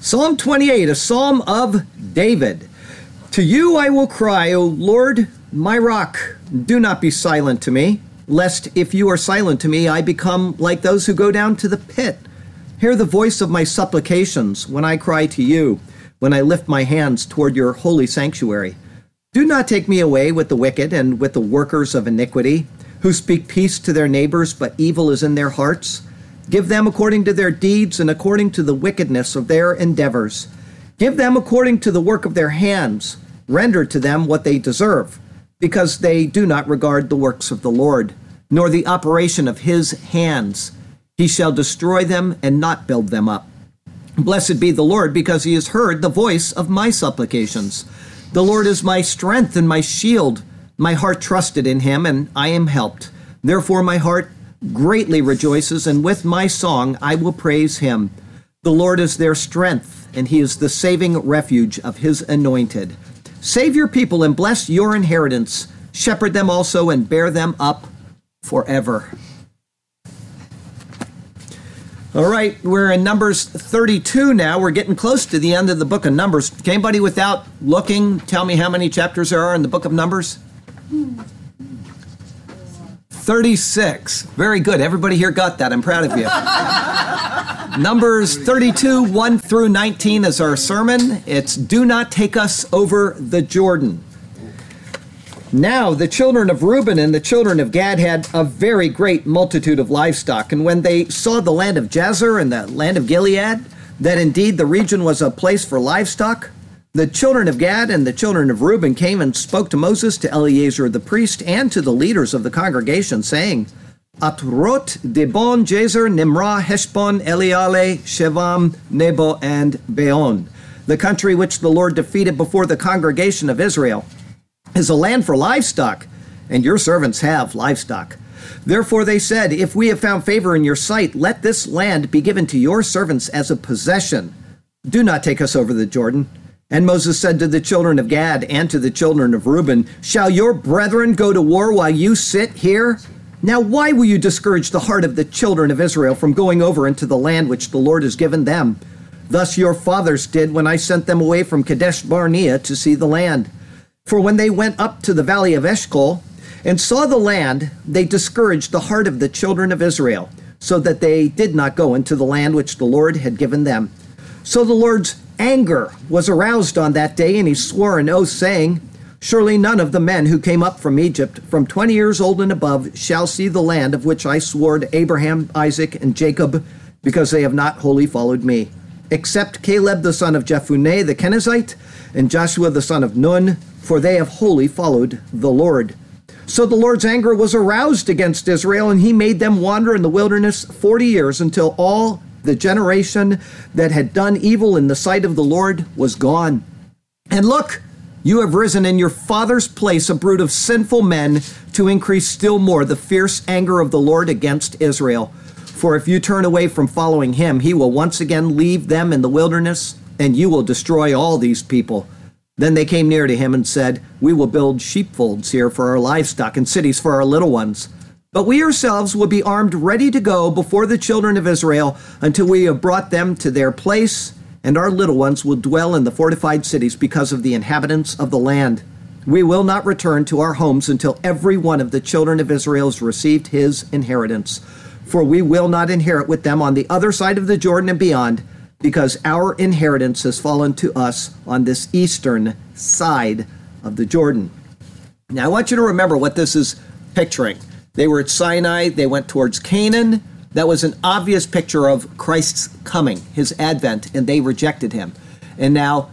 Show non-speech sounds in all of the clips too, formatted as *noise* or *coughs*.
Psalm 28, a psalm of David. To you I will cry, O Lord, my rock. Do not be silent to me, lest if you are silent to me, I become like those who go down to the pit. Hear the voice of my supplications when I cry to you, when I lift my hands toward your holy sanctuary. Do not take me away with the wicked and with the workers of iniquity, who speak peace to their neighbors, but evil is in their hearts. Give them according to their deeds and according to the wickedness of their endeavors. Give them according to the work of their hands. Render to them what they deserve, because they do not regard the works of the Lord, nor the operation of his hands. He shall destroy them and not build them up. Blessed be the Lord, because he has heard the voice of my supplications. The Lord is my strength and my shield. My heart trusted in him, and I am helped. Therefore, my heart greatly rejoices, and with my song I will praise him. The Lord is their strength, and he is the saving refuge of his anointed. Save your people and bless your inheritance. Shepherd them also and bear them up forever. All right, we're in Numbers 32 now. We're getting close to the end of the book of Numbers. Can anybody, without looking, tell me how many chapters there are in the book of Numbers? Hmm. 36. Very good. Everybody here got that. I'm proud of you. *laughs* Numbers 32, 1 through 19 is our sermon. It's Do Not Take Us Over the Jordan. Now the children of Reuben and the children of Gad had a very great multitude of livestock, and when they saw the land of Jazer and the land of Gilead, that indeed the region was a place for livestock, the children of Gad and the children of Reuben came and spoke to Moses, to Eleazar the priest, and to the leaders of the congregation, saying, Atrot, Dibon, Jazer, Nimrah, Heshbon, Eleale, Shevam, Nebo, and Beon, the country which the Lord defeated before the congregation of Israel, is a land for livestock, and your servants have livestock. Therefore they said, If we have found favor in your sight, let this land be given to your servants as a possession. Do not take us over the Jordan. And Moses said to the children of Gad and to the children of Reuben, Shall your brethren go to war while you sit here? Now, why will you discourage the heart of the children of Israel from going over into the land which the Lord has given them? Thus your fathers did when I sent them away from Kadesh Barnea to see the land. For when they went up to the valley of Eshcol and saw the land, they discouraged the heart of the children of Israel, so that they did not go into the land which the Lord had given them. So the Lord's anger was aroused on that day, and he swore an oath, saying, Surely none of the men who came up from Egypt, from twenty years old and above, shall see the land of which I swore to Abraham, Isaac, and Jacob, because they have not wholly followed me, except Caleb the son of Jephunneh the Kenizzite, and Joshua the son of Nun, for they have wholly followed the Lord. So the Lord's anger was aroused against Israel, and he made them wander in the wilderness forty years until all the generation that had done evil in the sight of the Lord was gone. And look, you have risen in your father's place a brood of sinful men to increase still more the fierce anger of the Lord against Israel. For if you turn away from following him, he will once again leave them in the wilderness, and you will destroy all these people. Then they came near to him and said, We will build sheepfolds here for our livestock and cities for our little ones. But we ourselves will be armed ready to go before the children of Israel until we have brought them to their place, and our little ones will dwell in the fortified cities because of the inhabitants of the land. We will not return to our homes until every one of the children of Israel has received his inheritance. For we will not inherit with them on the other side of the Jordan and beyond, because our inheritance has fallen to us on this eastern side of the Jordan. Now, I want you to remember what this is picturing. They were at Sinai, they went towards Canaan. That was an obvious picture of Christ's coming, his advent, and they rejected him. And now,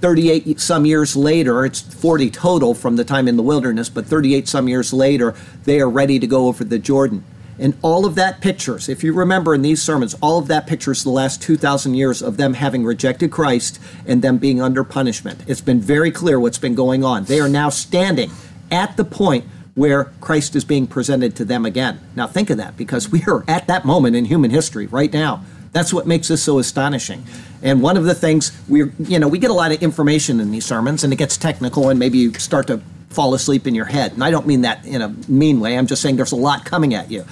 38 some years later, it's 40 total from the time in the wilderness, but 38 some years later, they are ready to go over the Jordan. And all of that pictures, if you remember in these sermons, all of that pictures the last 2,000 years of them having rejected Christ and them being under punishment. It's been very clear what's been going on. They are now standing at the point where Christ is being presented to them again. Now think of that because we are at that moment in human history right now. That's what makes this so astonishing. And one of the things we you know, we get a lot of information in these sermons and it gets technical and maybe you start to fall asleep in your head. And I don't mean that in a mean way. I'm just saying there's a lot coming at you.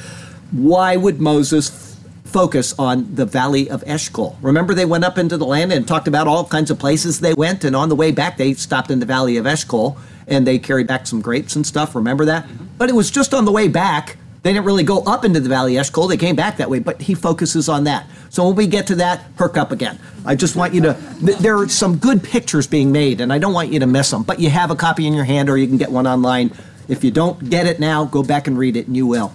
Why would Moses focus on the valley of Eshcol? Remember, they went up into the land and talked about all kinds of places they went, and on the way back, they stopped in the valley of Eshcol and they carried back some grapes and stuff. Remember that? Mm-hmm. But it was just on the way back they didn't really go up into the Valley Eshcol. They came back that way, but he focuses on that. So when we get to that, perk up again. I just want you to, there are some good pictures being made, and I don't want you to miss them. But you have a copy in your hand, or you can get one online. If you don't get it now, go back and read it, and you will.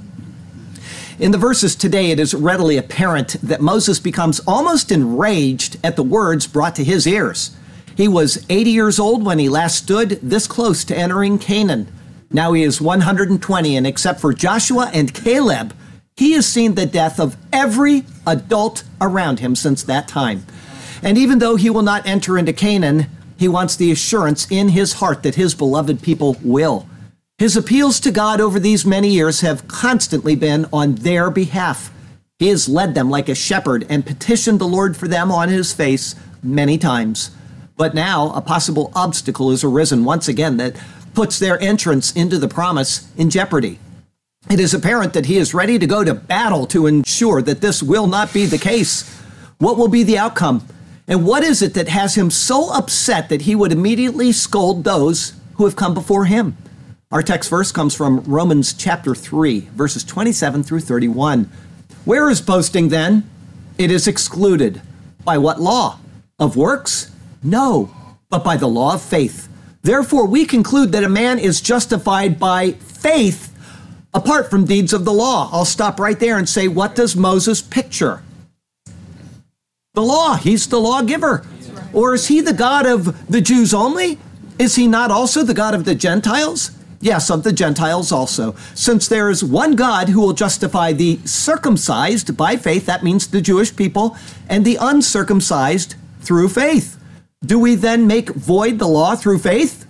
In the verses today, it is readily apparent that Moses becomes almost enraged at the words brought to his ears. He was 80 years old when he last stood this close to entering Canaan. Now he is 120, and except for Joshua and Caleb, he has seen the death of every adult around him since that time. And even though he will not enter into Canaan, he wants the assurance in his heart that his beloved people will. His appeals to God over these many years have constantly been on their behalf. He has led them like a shepherd and petitioned the Lord for them on his face many times. But now a possible obstacle has arisen once again that puts their entrance into the promise in jeopardy. It is apparent that he is ready to go to battle to ensure that this will not be the case. What will be the outcome? And what is it that has him so upset that he would immediately scold those who have come before him? Our text verse comes from Romans chapter 3, verses 27 through 31. Where is boasting then? It is excluded. By what law? Of works? No, but by the law of faith. Therefore, we conclude that a man is justified by faith apart from deeds of the law. I'll stop right there and say, what does Moses picture? The law. He's the lawgiver. Or is he the God of the Jews only? Is he not also the God of the Gentiles? Yes, of the Gentiles also. Since there is one God who will justify the circumcised by faith, that means the Jewish people, and the uncircumcised through faith. Do we then make void the law through faith?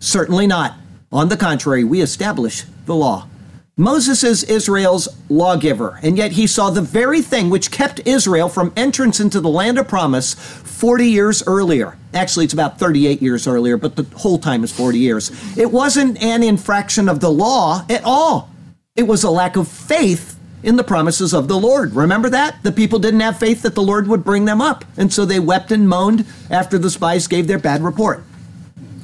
Certainly not. On the contrary, we establish the law. Moses is Israel's lawgiver, and yet he saw the very thing which kept Israel from entrance into the land of promise 40 years earlier. Actually, it's about 38 years earlier, but the whole time is 40 years. It wasn't an infraction of the law at all, it was a lack of faith in the promises of the Lord. Remember that? The people didn't have faith that the Lord would bring them up. And so they wept and moaned after the spies gave their bad report.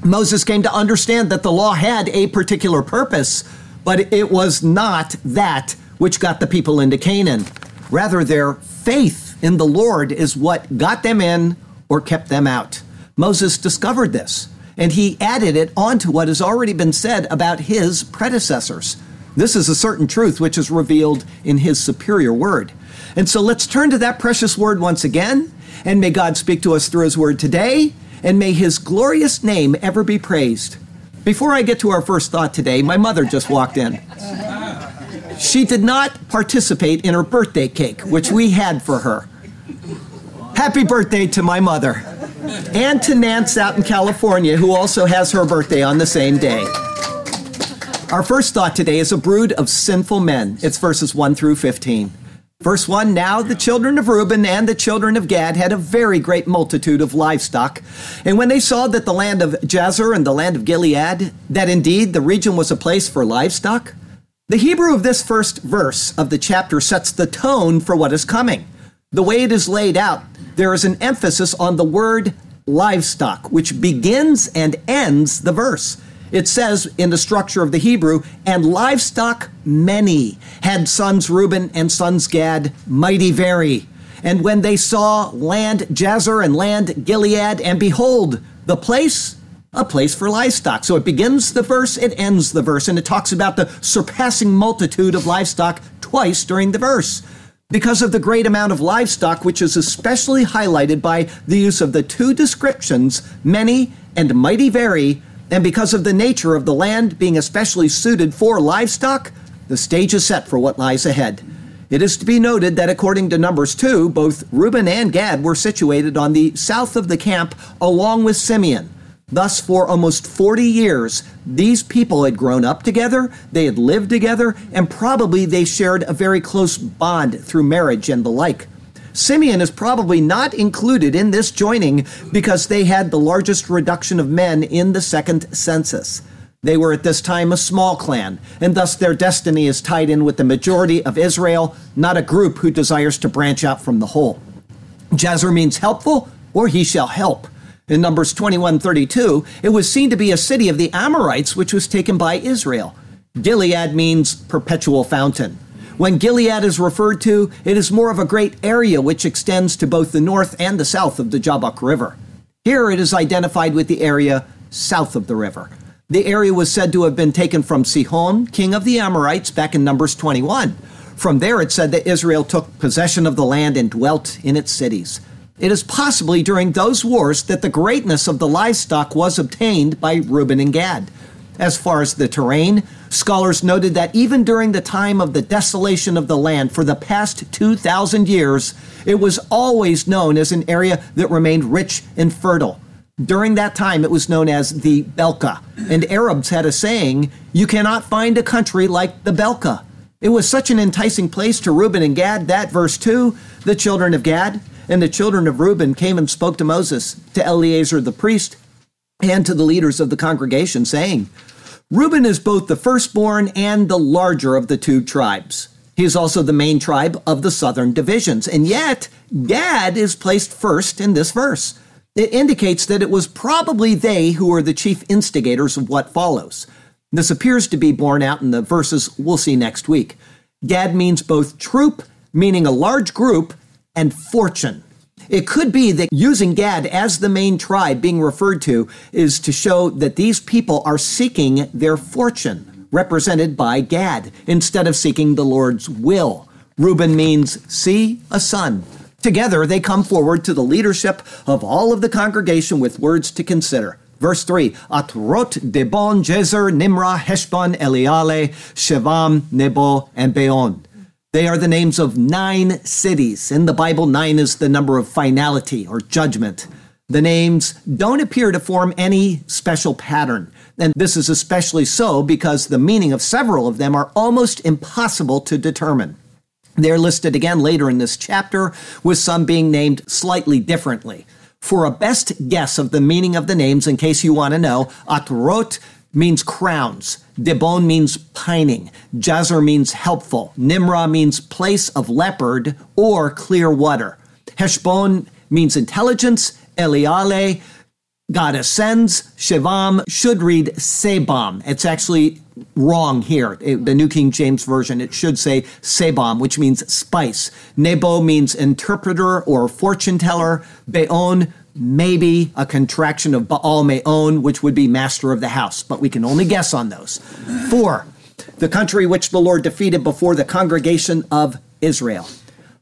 Moses came to understand that the law had a particular purpose, but it was not that which got the people into Canaan. Rather, their faith in the Lord is what got them in or kept them out. Moses discovered this, and he added it onto what has already been said about his predecessors. This is a certain truth which is revealed in His superior word. And so let's turn to that precious word once again, and may God speak to us through His word today, and may His glorious name ever be praised. Before I get to our first thought today, my mother just walked in. She did not participate in her birthday cake, which we had for her. Happy birthday to my mother, and to Nance out in California, who also has her birthday on the same day. Our first thought today is a brood of sinful men. It's verses 1 through 15. Verse 1 Now the children of Reuben and the children of Gad had a very great multitude of livestock. And when they saw that the land of Jazer and the land of Gilead, that indeed the region was a place for livestock, the Hebrew of this first verse of the chapter sets the tone for what is coming. The way it is laid out, there is an emphasis on the word livestock, which begins and ends the verse. It says in the structure of the Hebrew, and livestock many had sons Reuben and sons Gad, mighty very. And when they saw land Jazer and land Gilead, and behold, the place, a place for livestock. So it begins the verse, it ends the verse, and it talks about the surpassing multitude of livestock twice during the verse. Because of the great amount of livestock, which is especially highlighted by the use of the two descriptions, many and mighty very, and because of the nature of the land being especially suited for livestock, The stage is set for what lies ahead. It is to be noted that according to Numbers 2, both Reuben and Gad were situated on the south of the camp along with Simeon. Thus, for almost 40 years, these people had grown up together, they had lived together, and probably they shared a very close bond through marriage and the like. Simeon is probably not included in this joining because they had the largest reduction of men in the second census. They were at this time a small clan, and thus their destiny is tied in with the majority of Israel, not a group who desires to branch out from the whole. Jazer means helpful, or he shall help. In Numbers 21:32, it was seen to be a city of the Amorites which was taken by Israel. Gilead means perpetual fountain. When Gilead is referred to, it is more of a great area which extends to both the north and the south of the Jabbok River. Here it is identified with the area south of the river. The area was said to have been taken from Sihon, king of the Amorites, back in Numbers 21. From there, it said that Israel took possession of the land and dwelt in its cities. It is possibly during those wars that the greatness of the livestock was obtained by Reuben and Gad. As far as the terrain, scholars noted that even during the time of the desolation of the land for the past 2,000 years, it was always known as an area that remained rich and fertile. During that time, it was known as the Belka, and Arabs had a saying, You cannot find a country like the Belka. It was such an enticing place to Reuben and Gad that, verse 2, the children of Gad and the children of Reuben came and spoke to Moses, to Eleazar the priest, and to the leaders of the congregation, saying, Reuben is both the firstborn and the larger of the two tribes. He is also the main tribe of the southern divisions, and yet Gad is placed first in this verse. It indicates that it was probably they who were the chief instigators of what follows. This appears to be borne out in the verses we'll see next week. Gad means both troop, meaning a large group, and fortune. It could be that using Gad as the main tribe being referred to is to show that these people are seeking their fortune, represented by Gad, instead of seeking the Lord's will. Reuben means see a son. Together, they come forward to the leadership of all of the congregation with words to consider. Verse 3 Atrot, Dibon, Jezer, Nimrah, Heshbon, Eleale, Shevam, Nebo, and Beon. They are the names of nine cities. In the Bible, nine is the number of finality or judgment. The names don't appear to form any special pattern. And this is especially so because the meaning of several of them are almost impossible to determine. They're listed again later in this chapter, with some being named slightly differently. For a best guess of the meaning of the names, in case you want to know, Atrot means crowns, Dibon means pining, Jazer means helpful, Nimrah means place of leopard or clear water, Heshbon means intelligence, Eleale God ascends. Shevam should read Sebam. It's actually wrong here. The New King James Version, it should say Sebam, which means spice. Nebo means interpreter or fortune teller. Beon, maybe a contraction of Baal Meon, which would be master of the house, but we can only guess on those. Four, the country which the Lord defeated before the congregation of Israel.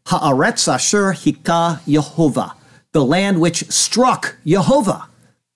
Haaretz Asher Hika Yehovah, the land which struck Jehovah.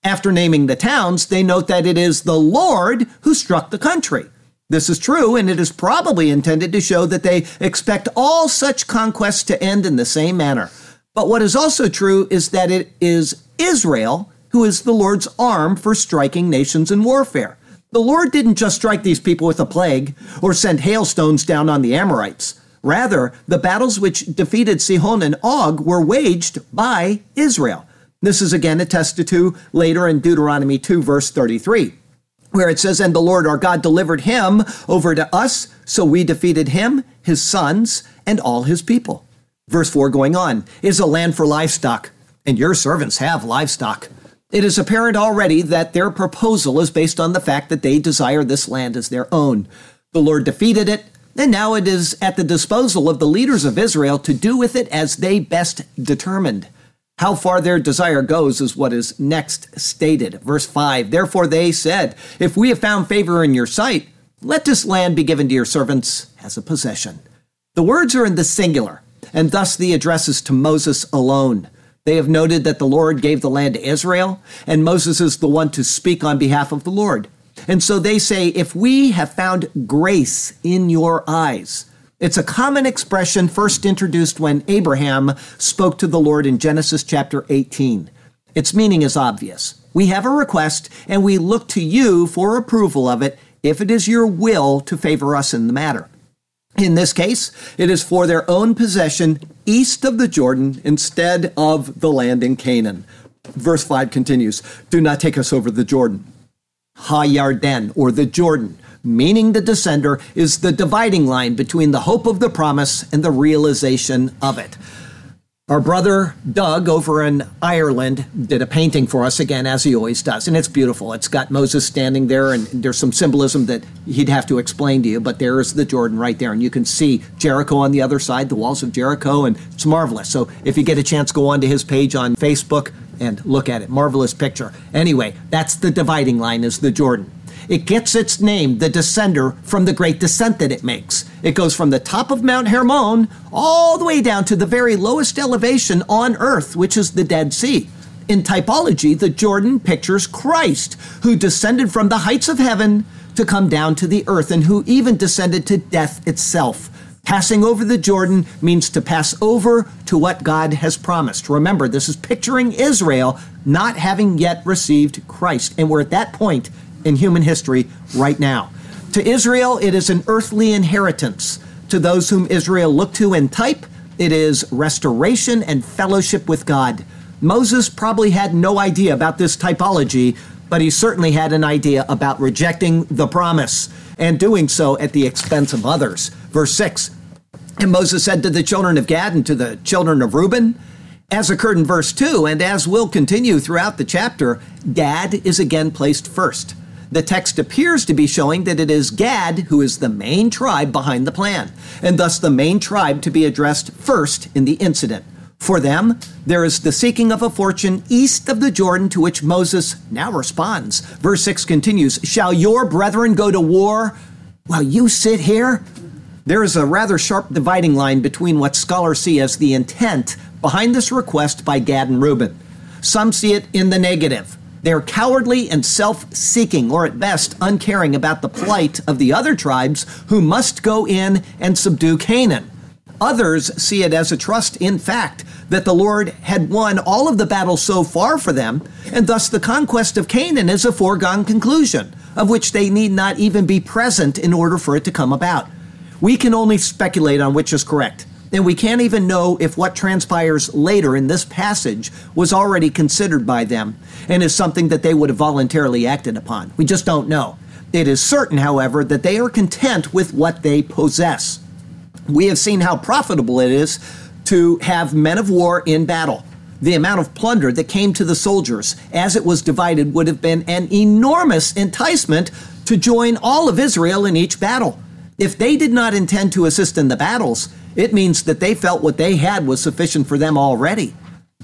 After naming the towns, they note that it is the Lord who struck the country. This is true, and it is probably intended to show that they expect all such conquests to end in the same manner. But what is also true is that it is Israel who is the Lord's arm for striking nations in warfare. The Lord didn't just strike these people with a plague or send hailstones down on the Amorites. Rather, the battles which defeated Sihon and Og were waged by Israel. This is again attested to later in Deuteronomy 2, verse 33, where it says, And the Lord our God delivered him over to us, so we defeated him, his sons, and all his people. Verse 4 going on, is a land for livestock, and your servants have livestock. It is apparent already that their proposal is based on the fact that they desire this land as their own. The Lord defeated it, and now it is at the disposal of the leaders of Israel to do with it as they best determined. How far their desire goes is what is next stated. Verse 5 Therefore they said, If we have found favor in your sight, let this land be given to your servants as a possession. The words are in the singular, and thus the address is to Moses alone. They have noted that the Lord gave the land to Israel, and Moses is the one to speak on behalf of the Lord. And so they say, if we have found grace in your eyes, it's a common expression first introduced when Abraham spoke to the Lord in Genesis chapter 18. Its meaning is obvious. We have a request and we look to you for approval of it if it is your will to favor us in the matter. In this case, it is for their own possession east of the Jordan instead of the land in Canaan. Verse 5 continues Do not take us over the Jordan. Ha Yarden, or the Jordan, meaning the descender, is the dividing line between the hope of the promise and the realization of it. Our brother Doug over in Ireland did a painting for us again, as he always does, and it's beautiful. It's got Moses standing there, and there's some symbolism that he'd have to explain to you, but there is the Jordan right there, and you can see Jericho on the other side, the walls of Jericho, and it's marvelous. So if you get a chance, go onto his page on Facebook and look at it. Marvelous picture. Anyway, that's the dividing line, is the Jordan. It gets its name, the descender, from the great descent that it makes. It goes from the top of Mount Hermon all the way down to the very lowest elevation on earth, which is the Dead Sea. In typology, the Jordan pictures Christ, who descended from the heights of heaven to come down to the earth, and who even descended to death itself. Passing over the Jordan means to pass over to what God has promised. Remember, this is picturing Israel not having yet received Christ. And we're at that point in human history right now. To Israel, it is an earthly inheritance. To those whom Israel looked to in type, it is restoration and fellowship with God. Moses probably had no idea about this typology, but he certainly had an idea about rejecting the promise and doing so at the expense of others. Verse 6 And Moses said to the children of Gad and to the children of Reuben, as occurred in verse 2, and as will continue throughout the chapter, Gad is again placed first the text appears to be showing that it is Gad who is the main tribe behind the plan, and thus the main tribe to be addressed first in the incident. For them, there is the seeking of a fortune east of the Jordan to which Moses now responds. Verse 6 continues Shall your brethren go to war while you sit here? There is a rather sharp dividing line between what scholars see as the intent behind this request by Gad and Reuben. Some see it in the negative. They're cowardly and self seeking, or at best, uncaring about the plight of the other tribes who must go in and subdue Canaan. Others see it as a trust in fact that the Lord had won all of the battles so far for them, and thus the conquest of Canaan is a foregone conclusion, of which they need not even be present in order for it to come about. We can only speculate on which is correct. And we can't even know if what transpires later in this passage was already considered by them and is something that they would have voluntarily acted upon. We just don't know. It is certain, however, that they are content with what they possess. We have seen how profitable it is to have men of war in battle. The amount of plunder that came to the soldiers as it was divided would have been an enormous enticement to join all of Israel in each battle. If they did not intend to assist in the battles, it means that they felt what they had was sufficient for them already.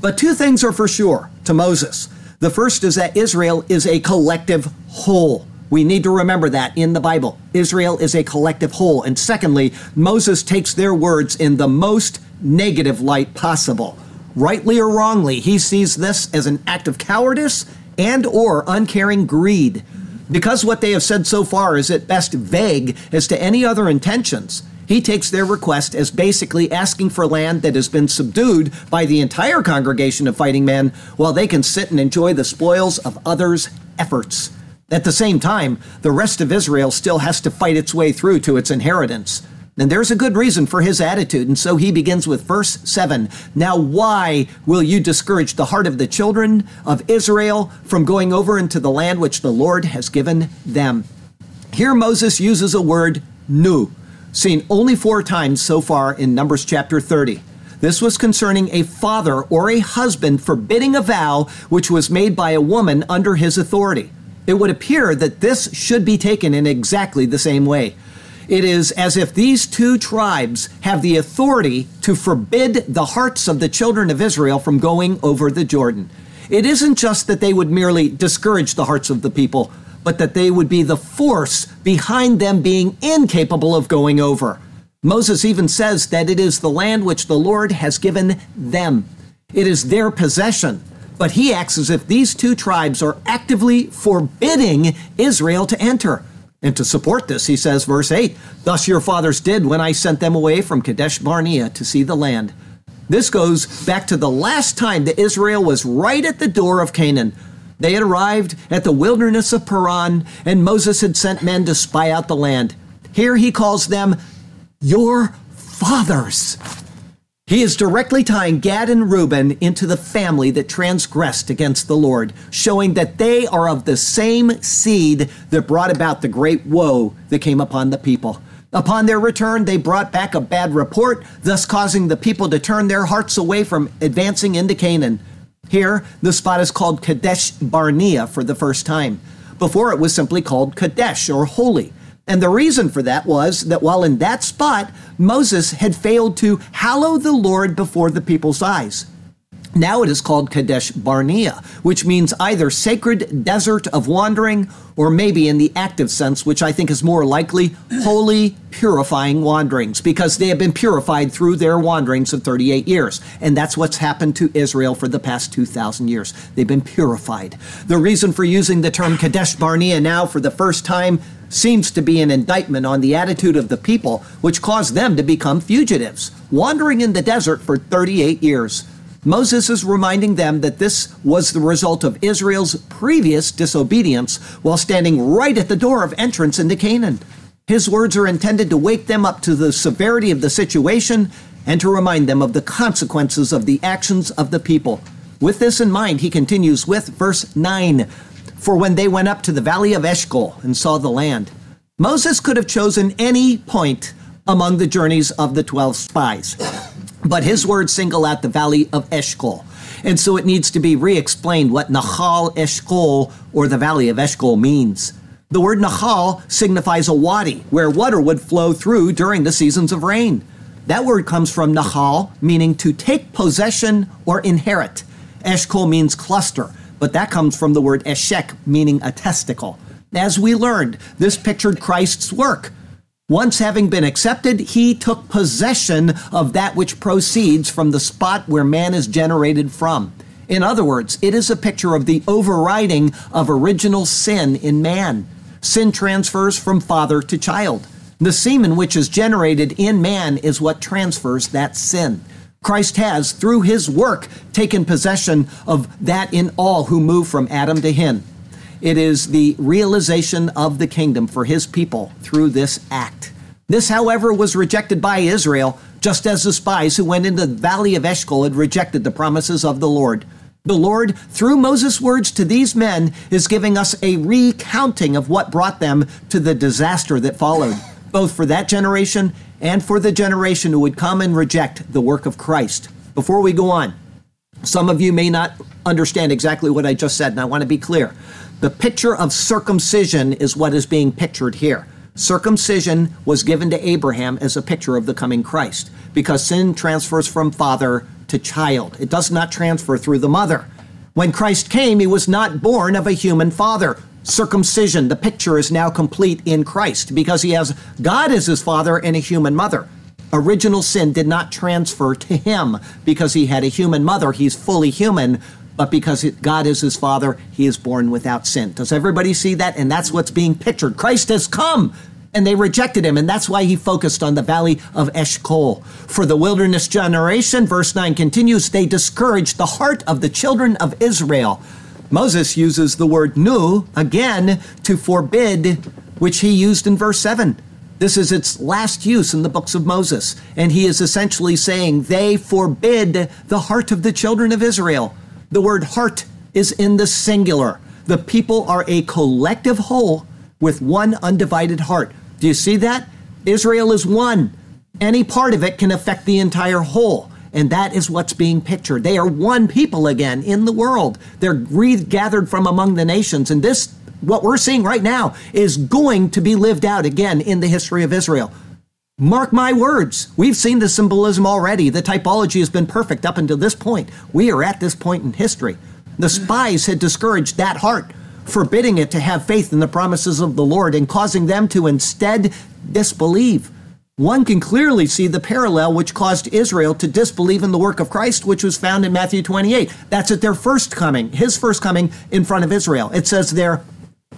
But two things are for sure to Moses. The first is that Israel is a collective whole. We need to remember that in the Bible. Israel is a collective whole. And secondly, Moses takes their words in the most negative light possible. Rightly or wrongly, he sees this as an act of cowardice and or uncaring greed. Because what they have said so far is at best vague as to any other intentions, he takes their request as basically asking for land that has been subdued by the entire congregation of fighting men while they can sit and enjoy the spoils of others' efforts. At the same time, the rest of Israel still has to fight its way through to its inheritance. And there's a good reason for his attitude, and so he begins with verse 7. Now, why will you discourage the heart of the children of Israel from going over into the land which the Lord has given them? Here Moses uses a word, nu, seen only four times so far in Numbers chapter 30. This was concerning a father or a husband forbidding a vow which was made by a woman under his authority. It would appear that this should be taken in exactly the same way. It is as if these two tribes have the authority to forbid the hearts of the children of Israel from going over the Jordan. It isn't just that they would merely discourage the hearts of the people, but that they would be the force behind them being incapable of going over. Moses even says that it is the land which the Lord has given them. It is their possession. But he acts as if these two tribes are actively forbidding Israel to enter. And to support this, he says, verse 8, Thus your fathers did when I sent them away from Kadesh Barnea to see the land. This goes back to the last time that Israel was right at the door of Canaan. They had arrived at the wilderness of Paran, and Moses had sent men to spy out the land. Here he calls them your fathers. He is directly tying Gad and Reuben into the family that transgressed against the Lord, showing that they are of the same seed that brought about the great woe that came upon the people. Upon their return, they brought back a bad report, thus causing the people to turn their hearts away from advancing into Canaan. Here, the spot is called Kadesh Barnea for the first time. Before it was simply called Kadesh or holy. And the reason for that was that while in that spot, Moses had failed to hallow the Lord before the people's eyes. Now it is called Kadesh Barnea, which means either sacred desert of wandering, or maybe in the active sense, which I think is more likely, holy, purifying wanderings, because they have been purified through their wanderings of 38 years. And that's what's happened to Israel for the past 2,000 years. They've been purified. The reason for using the term Kadesh Barnea now for the first time seems to be an indictment on the attitude of the people, which caused them to become fugitives, wandering in the desert for 38 years. Moses is reminding them that this was the result of Israel's previous disobedience while standing right at the door of entrance into Canaan. His words are intended to wake them up to the severity of the situation and to remind them of the consequences of the actions of the people. With this in mind, he continues with verse 9 For when they went up to the valley of Eshcol and saw the land, Moses could have chosen any point among the journeys of the 12 spies. But his words single out the valley of Eshcol. And so it needs to be re explained what Nahal Eshcol or the valley of Eshcol means. The word Nahal signifies a wadi, where water would flow through during the seasons of rain. That word comes from Nahal, meaning to take possession or inherit. Eshcol means cluster, but that comes from the word Eshek, meaning a testicle. As we learned, this pictured Christ's work. Once having been accepted, he took possession of that which proceeds from the spot where man is generated from. In other words, it is a picture of the overriding of original sin in man. Sin transfers from father to child. The semen which is generated in man is what transfers that sin. Christ has, through his work, taken possession of that in all who move from Adam to him. It is the realization of the kingdom for his people through this act. This, however, was rejected by Israel, just as the spies who went into the valley of Eshcol had rejected the promises of the Lord. The Lord, through Moses' words to these men, is giving us a recounting of what brought them to the disaster that followed, both for that generation and for the generation who would come and reject the work of Christ. Before we go on, some of you may not understand exactly what I just said, and I want to be clear. The picture of circumcision is what is being pictured here. Circumcision was given to Abraham as a picture of the coming Christ because sin transfers from father to child. It does not transfer through the mother. When Christ came, he was not born of a human father. Circumcision, the picture is now complete in Christ because he has God as his father and a human mother. Original sin did not transfer to him because he had a human mother. He's fully human, but because God is his father, he is born without sin. Does everybody see that? And that's what's being pictured. Christ has come and they rejected him, and that's why he focused on the valley of Eshcol. For the wilderness generation, verse 9 continues, they discouraged the heart of the children of Israel. Moses uses the word nu again to forbid, which he used in verse 7. This is its last use in the books of Moses, and he is essentially saying they forbid the heart of the children of Israel. The word heart is in the singular. The people are a collective whole with one undivided heart. Do you see that? Israel is one. Any part of it can affect the entire whole. And that is what's being pictured. They are one people again in the world. They're regathered from among the nations. And this, what we're seeing right now, is going to be lived out again in the history of Israel. Mark my words. We've seen the symbolism already. The typology has been perfect up until this point. We are at this point in history. The spies had discouraged that heart, forbidding it to have faith in the promises of the Lord and causing them to instead disbelieve. One can clearly see the parallel which caused Israel to disbelieve in the work of Christ, which was found in Matthew 28. That's at their first coming, his first coming in front of Israel. It says there,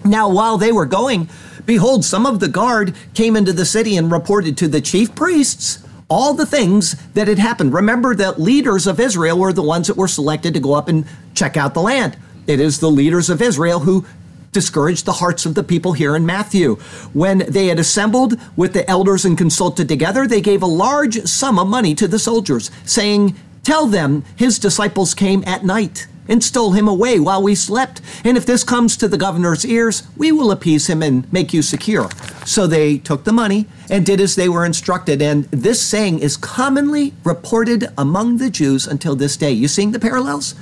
now while they were going, behold, some of the guard came into the city and reported to the chief priests all the things that had happened. Remember that leaders of Israel were the ones that were selected to go up and check out the land. It is the leaders of Israel who discouraged the hearts of the people here in Matthew. When they had assembled with the elders and consulted together, they gave a large sum of money to the soldiers, saying, Tell them his disciples came at night and stole him away while we slept. And if this comes to the governor's ears, we will appease him and make you secure. So they took the money and did as they were instructed. And this saying is commonly reported among the Jews until this day. You seeing the parallels?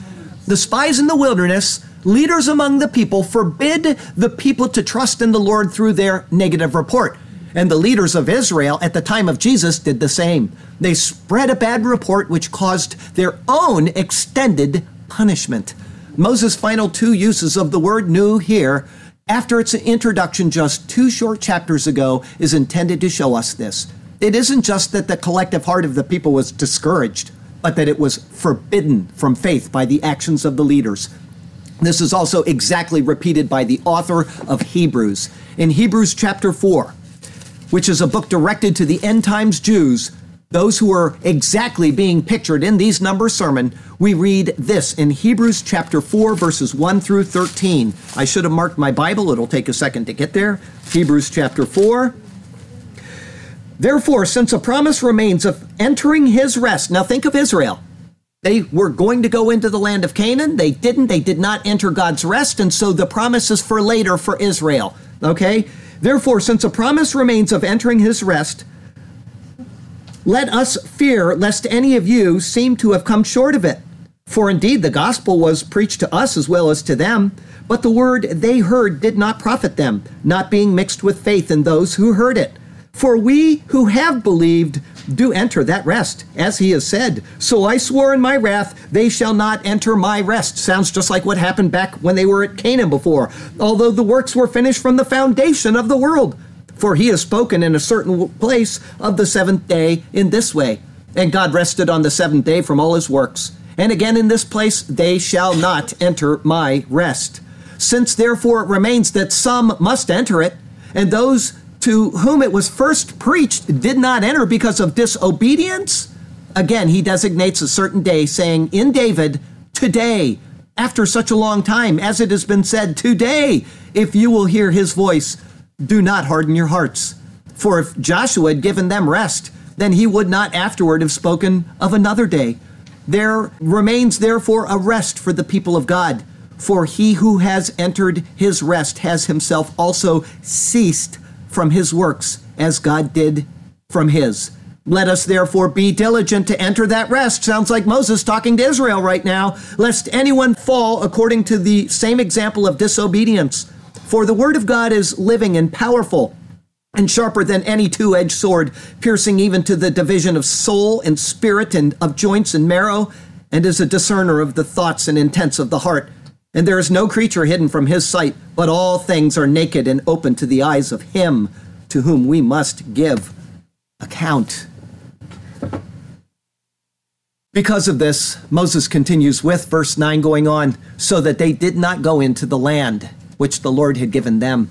The spies in the wilderness leaders among the people forbid the people to trust in the Lord through their negative report. And the leaders of Israel at the time of Jesus did the same. They spread a bad report which caused their own extended punishment. Moses' final two uses of the word nu here, after its introduction just two short chapters ago, is intended to show us this. It isn't just that the collective heart of the people was discouraged, but that it was forbidden from faith by the actions of the leaders. This is also exactly repeated by the author of Hebrews. In Hebrews chapter 4, which is a book directed to the end times Jews, those who are exactly being pictured in these number sermon, we read this in Hebrews chapter 4, verses 1 through 13. I should have marked my Bible, it'll take a second to get there. Hebrews chapter 4. Therefore, since a promise remains of entering his rest, now think of Israel. They were going to go into the land of Canaan. They didn't. They did not enter God's rest. And so the promise is for later for Israel. Okay? Therefore, since a promise remains of entering his rest, let us fear lest any of you seem to have come short of it. For indeed the gospel was preached to us as well as to them, but the word they heard did not profit them, not being mixed with faith in those who heard it. For we who have believed do enter that rest, as he has said. So I swore in my wrath, they shall not enter my rest. Sounds just like what happened back when they were at Canaan before, although the works were finished from the foundation of the world. For he has spoken in a certain place of the seventh day in this way. And God rested on the seventh day from all his works. And again in this place, they shall not enter my rest. Since therefore it remains that some must enter it, and those to whom it was first preached did not enter because of disobedience? Again, he designates a certain day, saying, In David, today, after such a long time, as it has been said, today, if you will hear his voice, do not harden your hearts. For if Joshua had given them rest, then he would not afterward have spoken of another day. There remains therefore a rest for the people of God. For he who has entered his rest has himself also ceased from his works as God did from his. Let us therefore be diligent to enter that rest. Sounds like Moses talking to Israel right now, lest anyone fall according to the same example of disobedience. For the word of God is living and powerful and sharper than any two edged sword, piercing even to the division of soul and spirit and of joints and marrow, and is a discerner of the thoughts and intents of the heart. And there is no creature hidden from his sight, but all things are naked and open to the eyes of him to whom we must give account. Because of this, Moses continues with verse 9 going on, so that they did not go into the land which the Lord had given them.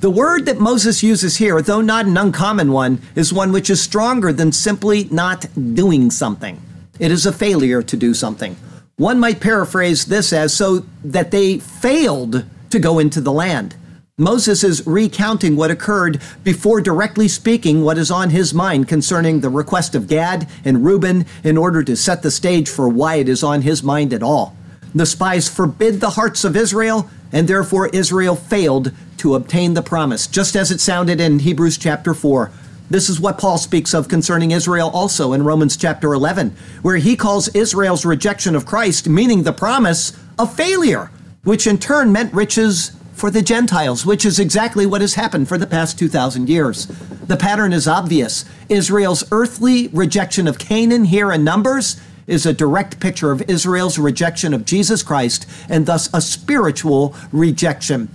The word that Moses uses here, though not an uncommon one, is one which is stronger than simply not doing something. It is a failure to do something. One might paraphrase this as so that they failed to go into the land. Moses is recounting what occurred before directly speaking what is on his mind concerning the request of Gad and Reuben in order to set the stage for why it is on his mind at all. The spies forbid the hearts of Israel, and therefore Israel failed to obtain the promise, just as it sounded in Hebrews chapter 4. This is what Paul speaks of concerning Israel also in Romans chapter 11, where he calls Israel's rejection of Christ, meaning the promise, a failure, which in turn meant riches for the Gentiles, which is exactly what has happened for the past 2,000 years. The pattern is obvious. Israel's earthly rejection of Canaan here in Numbers is a direct picture of Israel's rejection of Jesus Christ and thus a spiritual rejection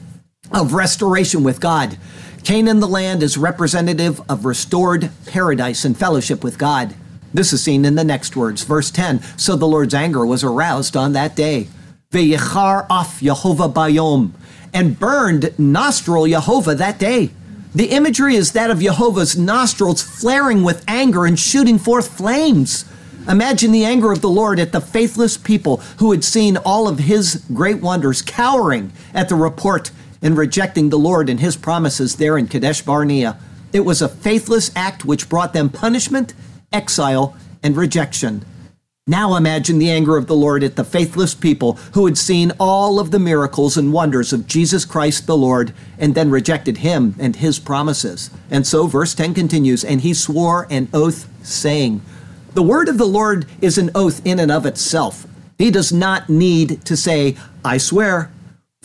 of restoration with God. Canaan, the land, is representative of restored paradise and fellowship with God. This is seen in the next words. Verse 10 So the Lord's anger was aroused on that day. Ve'yichar af Yehovah bayom, and burned nostril Yehovah that day. The imagery is that of Jehovah's nostrils flaring with anger and shooting forth flames. Imagine the anger of the Lord at the faithless people who had seen all of his great wonders, cowering at the report and rejecting the Lord and his promises there in Kadesh Barnea. It was a faithless act which brought them punishment, exile, and rejection. Now imagine the anger of the Lord at the faithless people who had seen all of the miracles and wonders of Jesus Christ the Lord and then rejected him and his promises. And so verse 10 continues, and he swore an oath saying, The word of the Lord is an oath in and of itself. He does not need to say, I swear,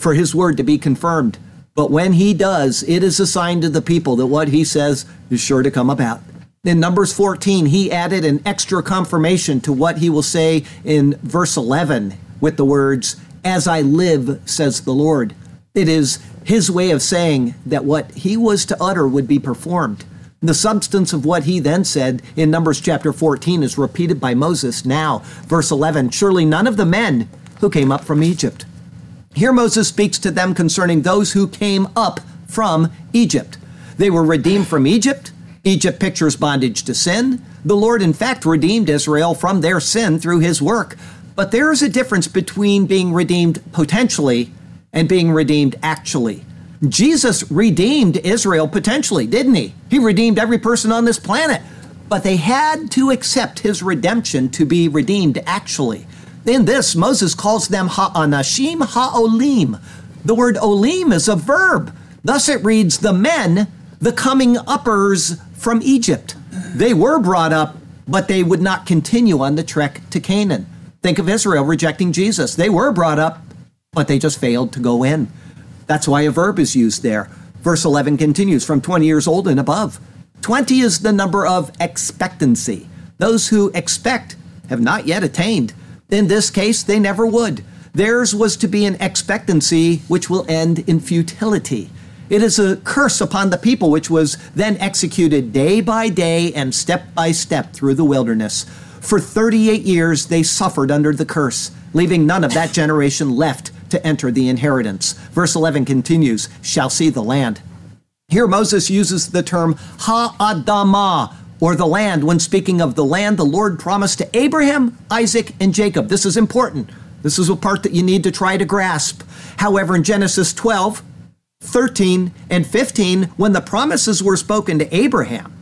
for his word to be confirmed. But when he does, it is a sign to the people that what he says is sure to come about. In Numbers 14, he added an extra confirmation to what he will say in verse 11 with the words, As I live, says the Lord. It is his way of saying that what he was to utter would be performed. The substance of what he then said in Numbers chapter 14 is repeated by Moses now. Verse 11 Surely none of the men who came up from Egypt. Here Moses speaks to them concerning those who came up from Egypt. They were redeemed from Egypt Egypt pictures bondage to sin. The Lord, in fact, redeemed Israel from their sin through his work. But there is a difference between being redeemed potentially and being redeemed actually. Jesus redeemed Israel potentially, didn't he? He redeemed every person on this planet. But they had to accept his redemption to be redeemed actually. In this, Moses calls them ha'anashim ha'olim. The word olim is a verb. Thus it reads, the men, the coming uppers from Egypt. They were brought up, but they would not continue on the trek to Canaan. Think of Israel rejecting Jesus. They were brought up, but they just failed to go in. That's why a verb is used there. Verse 11 continues from 20 years old and above. 20 is the number of expectancy. Those who expect have not yet attained. In this case, they never would. Theirs was to be an expectancy which will end in futility. It is a curse upon the people, which was then executed day by day and step by step through the wilderness. For 38 years they suffered under the curse, leaving none of that *laughs* generation left to enter the inheritance. Verse 11 continues, shall see the land. Here Moses uses the term ha-adamah, or the land, when speaking of the land the Lord promised to Abraham, Isaac, and Jacob. This is important. This is a part that you need to try to grasp. However, in Genesis 12, 13 and 15, when the promises were spoken to Abraham,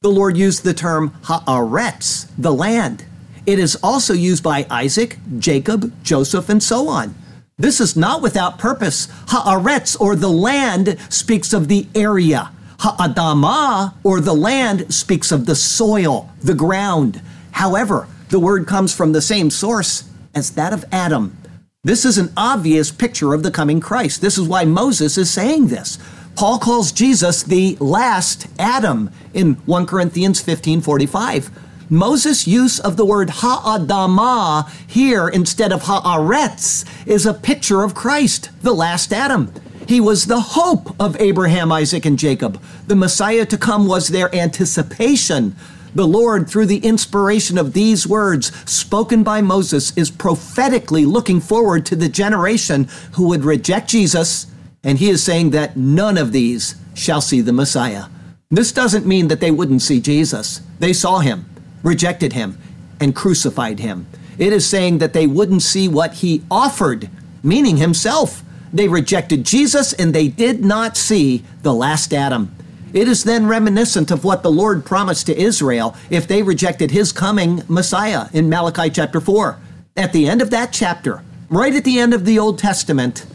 the Lord used the term haaretz, the land. It is also used by Isaac, Jacob, Joseph, and so on. This is not without purpose. Haaretz, or the land, speaks of the area. Ha'adama, or the land, speaks of the soil, the ground. However, the word comes from the same source as that of Adam, this is an obvious picture of the coming Christ. This is why Moses is saying this. Paul calls Jesus the last Adam in 1 Corinthians 15 45. Moses' use of the word ha'adamah here instead of ha'aretz is a picture of Christ, the last Adam. He was the hope of Abraham, Isaac, and Jacob. The Messiah to come was their anticipation the Lord, through the inspiration of these words spoken by Moses, is prophetically looking forward to the generation who would reject Jesus, and he is saying that none of these shall see the Messiah. This doesn't mean that they wouldn't see Jesus. They saw him, rejected him, and crucified him. It is saying that they wouldn't see what he offered, meaning himself. They rejected Jesus and they did not see the last Adam. It is then reminiscent of what the Lord promised to Israel if they rejected his coming Messiah in Malachi chapter 4. At the end of that chapter, right at the end of the Old Testament,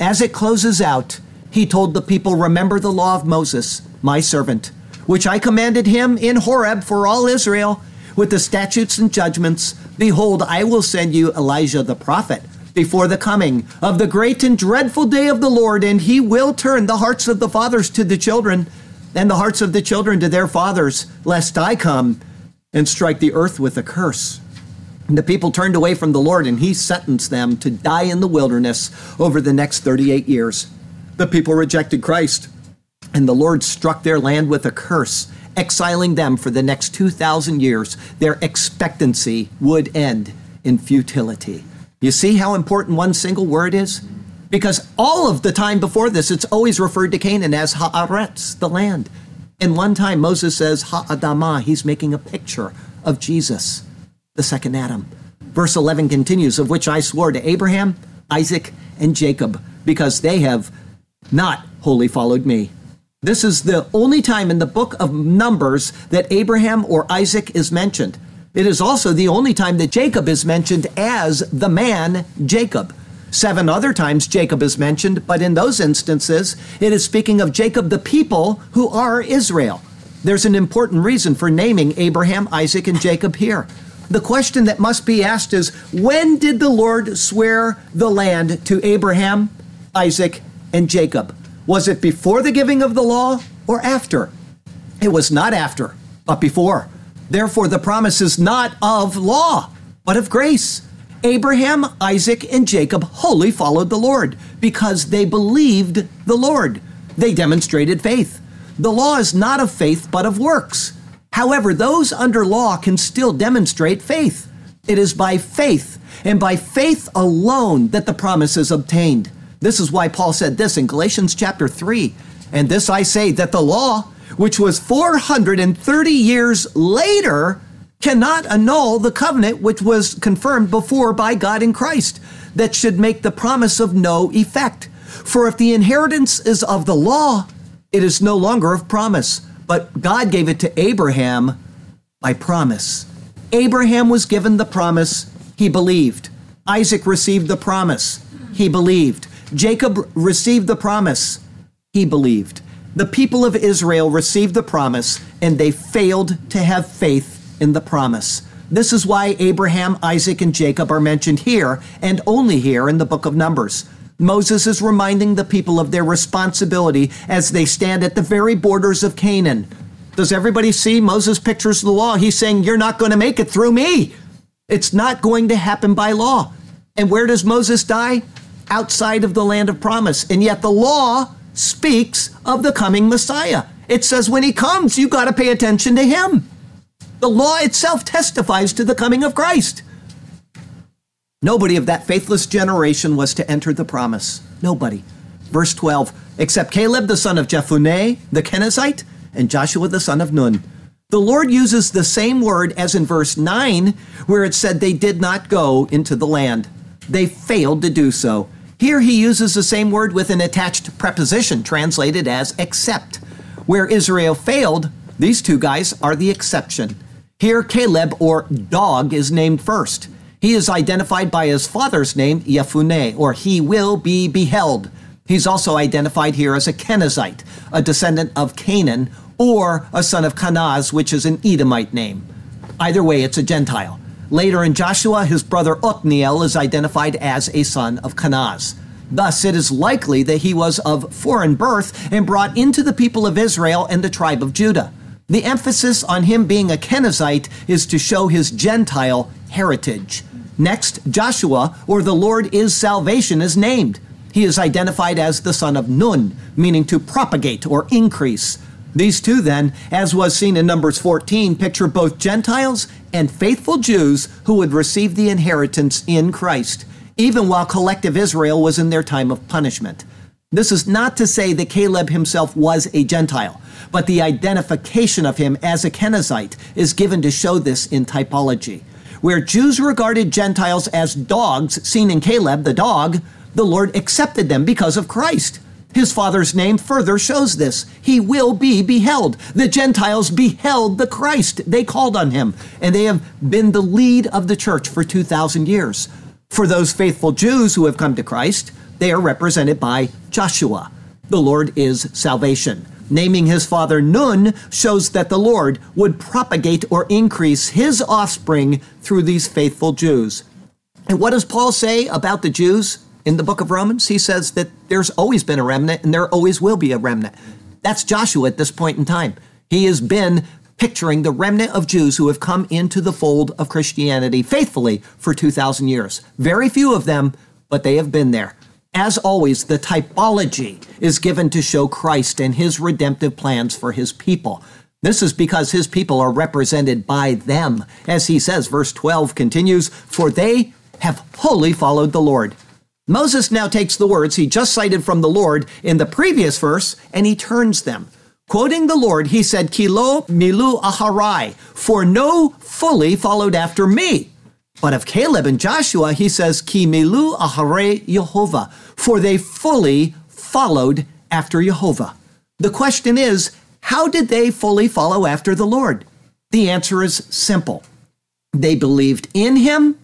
as it closes out, he told the people, Remember the law of Moses, my servant, which I commanded him in Horeb for all Israel, with the statutes and judgments. Behold, I will send you Elijah the prophet before the coming of the great and dreadful day of the Lord, and he will turn the hearts of the fathers to the children and the hearts of the children to their fathers, lest I come and strike the earth with a curse. And the people turned away from the Lord, and he sentenced them to die in the wilderness over the next 38 years. The people rejected Christ. And the Lord struck their land with a curse, exiling them for the next 2,000 years. Their expectancy would end in futility. You see how important one single word is? Because all of the time before this, it's always referred to Canaan as Haaretz, the land. And one time Moses says Ha'adamah, he's making a picture of Jesus, the second Adam. Verse 11 continues, of which I swore to Abraham, Isaac, and Jacob, because they have not wholly followed me. This is the only time in the book of Numbers that Abraham or Isaac is mentioned. It is also the only time that Jacob is mentioned as the man Jacob. Seven other times Jacob is mentioned, but in those instances, it is speaking of Jacob, the people who are Israel. There's an important reason for naming Abraham, Isaac, and Jacob here. The question that must be asked is when did the Lord swear the land to Abraham, Isaac, and Jacob? Was it before the giving of the law or after? It was not after, but before. Therefore, the promise is not of law, but of grace. Abraham, Isaac, and Jacob wholly followed the Lord because they believed the Lord. They demonstrated faith. The law is not of faith, but of works. However, those under law can still demonstrate faith. It is by faith, and by faith alone, that the promise is obtained. This is why Paul said this in Galatians chapter 3. And this I say that the law, which was 430 years later, cannot annul the covenant which was confirmed before by God in Christ, that should make the promise of no effect. For if the inheritance is of the law, it is no longer of promise, but God gave it to Abraham by promise. Abraham was given the promise, he believed. Isaac received the promise, he believed. Jacob received the promise, he believed. The people of Israel received the promise, and they failed to have faith in the promise. This is why Abraham, Isaac, and Jacob are mentioned here and only here in the book of Numbers. Moses is reminding the people of their responsibility as they stand at the very borders of Canaan. Does everybody see Moses pictures the law? He's saying, You're not going to make it through me. It's not going to happen by law. And where does Moses die? Outside of the land of promise. And yet the law speaks of the coming Messiah. It says when he comes, you got to pay attention to him. The law itself testifies to the coming of Christ. Nobody of that faithless generation was to enter the promise. Nobody. Verse 12, except Caleb the son of Jephunneh, the Kenizzite, and Joshua the son of Nun. The Lord uses the same word as in verse 9, where it said they did not go into the land. They failed to do so. Here he uses the same word with an attached preposition translated as except. Where Israel failed, these two guys are the exception. Here, Caleb, or dog, is named first. He is identified by his father's name, Jephunneh, or he will be beheld. He's also identified here as a Kenizzite, a descendant of Canaan, or a son of Kenaz, which is an Edomite name. Either way, it's a Gentile. Later in Joshua, his brother Othniel is identified as a son of Kenaz. Thus, it is likely that he was of foreign birth and brought into the people of Israel and the tribe of Judah. The emphasis on him being a Kenizzite is to show his Gentile heritage. Next, Joshua, or the Lord is salvation, is named. He is identified as the son of Nun, meaning to propagate or increase. These two, then, as was seen in Numbers 14, picture both Gentiles and faithful Jews who would receive the inheritance in Christ, even while collective Israel was in their time of punishment. This is not to say that Caleb himself was a Gentile, but the identification of him as a Kenizzite is given to show this in typology. Where Jews regarded Gentiles as dogs, seen in Caleb, the dog, the Lord accepted them because of Christ. His father's name further shows this. He will be beheld. The Gentiles beheld the Christ. They called on him, and they have been the lead of the church for 2,000 years. For those faithful Jews who have come to Christ, they are represented by Joshua. The Lord is salvation. Naming his father Nun shows that the Lord would propagate or increase his offspring through these faithful Jews. And what does Paul say about the Jews in the book of Romans? He says that there's always been a remnant and there always will be a remnant. That's Joshua at this point in time. He has been picturing the remnant of Jews who have come into the fold of Christianity faithfully for 2,000 years. Very few of them, but they have been there. As always, the typology is given to show Christ and his redemptive plans for his people. This is because his people are represented by them. As he says, verse 12 continues, For they have wholly followed the Lord. Moses now takes the words he just cited from the Lord in the previous verse and he turns them. Quoting the Lord, he said, Kilo milu aharai, for no fully followed after me. But of Caleb and Joshua, he says, Ki milu ahare Yehovah, for they fully followed after Jehovah. The question is, how did they fully follow after the Lord? The answer is simple. They believed in him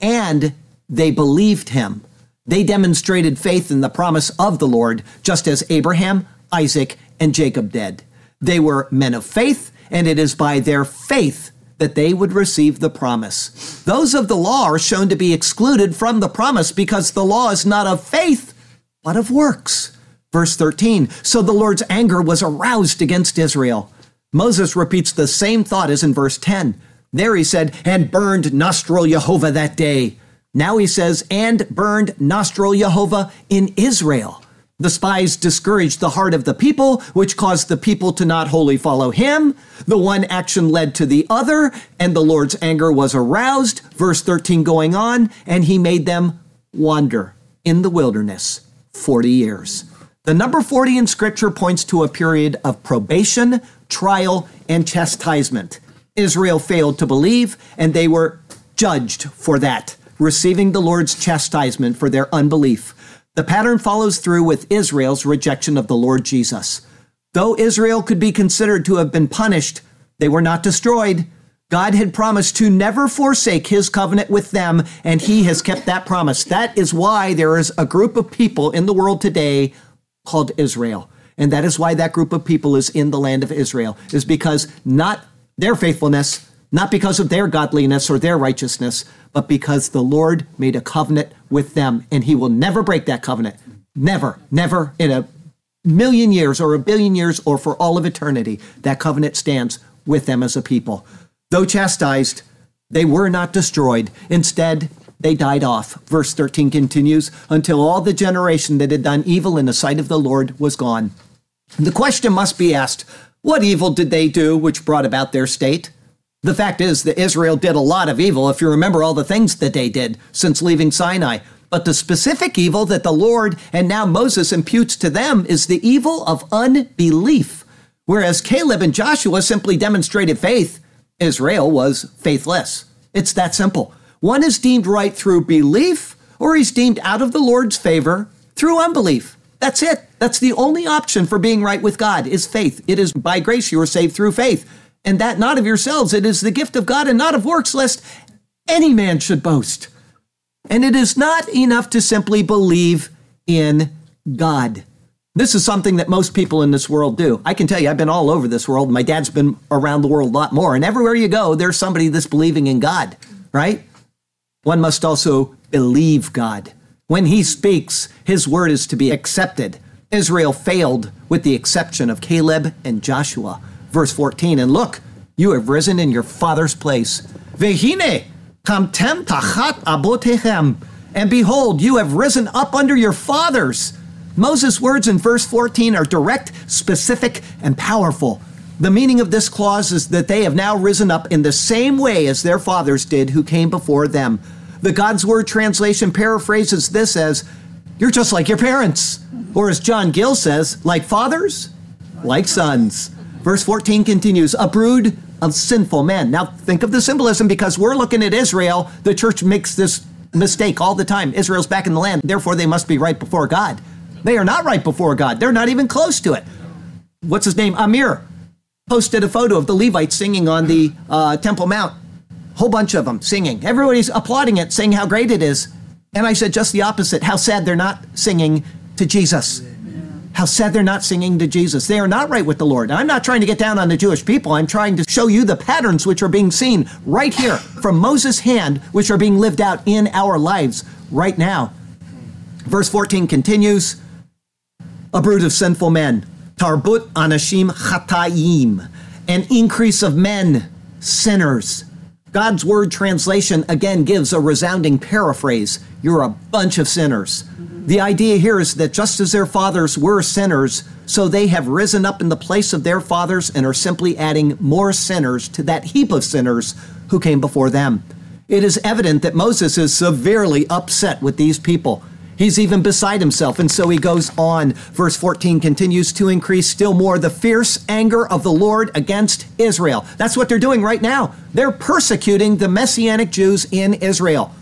and they believed him. They demonstrated faith in the promise of the Lord, just as Abraham, Isaac, and Jacob did. They were men of faith, and it is by their faith that they would receive the promise. Those of the law are shown to be excluded from the promise because the law is not of faith, but of works. Verse 13 So the Lord's anger was aroused against Israel. Moses repeats the same thought as in verse 10. There he said, And burned nostril Jehovah that day. Now he says, and burned nostril Jehovah in Israel. The spies discouraged the heart of the people, which caused the people to not wholly follow him. The one action led to the other, and the Lord's anger was aroused. Verse 13 going on, and he made them wander in the wilderness 40 years. The number 40 in Scripture points to a period of probation, trial, and chastisement. Israel failed to believe, and they were judged for that receiving the Lord's chastisement for their unbelief. The pattern follows through with Israel's rejection of the Lord Jesus. Though Israel could be considered to have been punished, they were not destroyed. God had promised to never forsake his covenant with them, and he has kept that promise. That is why there is a group of people in the world today called Israel. And that is why that group of people is in the land of Israel, is because not their faithfulness, not because of their godliness or their righteousness, but because the Lord made a covenant with them and he will never break that covenant. Never, never in a million years or a billion years or for all of eternity. That covenant stands with them as a people. Though chastised, they were not destroyed. Instead, they died off. Verse 13 continues until all the generation that had done evil in the sight of the Lord was gone. The question must be asked what evil did they do which brought about their state? The fact is that Israel did a lot of evil, if you remember all the things that they did since leaving Sinai. But the specific evil that the Lord and now Moses imputes to them is the evil of unbelief. Whereas Caleb and Joshua simply demonstrated faith, Israel was faithless. It's that simple. One is deemed right through belief, or he's deemed out of the Lord's favor through unbelief. That's it. That's the only option for being right with God is faith. It is by grace you are saved through faith and that not of yourselves. It is the gift of God and not of works, lest any man should boast. And it is not enough to simply believe in God. This is something that most people in this world do. I can tell you, I've been all over this world. My dad's been around the world a lot more. And everywhere you go, there's somebody that's believing in God, right? One must also believe God. When he speaks, his word is to be accepted. Israel failed with the exception of Caleb and Joshua. Verse 14, and look, you have risen in your father's place. Vehine, kamtem tachat abotechem. And behold, you have risen up under your fathers. Moses' words in verse 14 are direct, specific, and powerful. The meaning of this clause is that they have now risen up in the same way as their fathers did who came before them. The God's Word translation paraphrases this as, You're just like your parents. Or as John Gill says, like fathers, like sons. Verse 14 continues, a brood of sinful men. Now think of the symbolism because we're looking at Israel. The church makes this mistake all the time. Israel's back in the land, therefore they must be right before God. They are not right before God. They're not even close to it. What's his name? Amir posted a photo of the Levites singing on the uh, Temple Mount. Whole bunch of them singing. Everybody's applauding it, saying how great it is. And I said just the opposite. How sad they're not singing to Jesus how sad they're not singing to Jesus. They are not right with the Lord. I'm not trying to get down on the Jewish people. I'm trying to show you the patterns which are being seen right here from Moses' hand, which are being lived out in our lives right now. Verse 14 continues A brood of sinful men, tarbut anashim chatayim, an increase of men, sinners. God's word translation again gives a resounding paraphrase You're a bunch of sinners. The idea here is that just as their fathers were sinners, so they have risen up in the place of their fathers and are simply adding more sinners to that heap of sinners who came before them. It is evident that Moses is severely upset with these people. He's even beside himself, and so he goes on. Verse 14 continues to increase still more the fierce anger of the Lord against Israel. That's what they're doing right now. They're persecuting the Messianic Jews in Israel.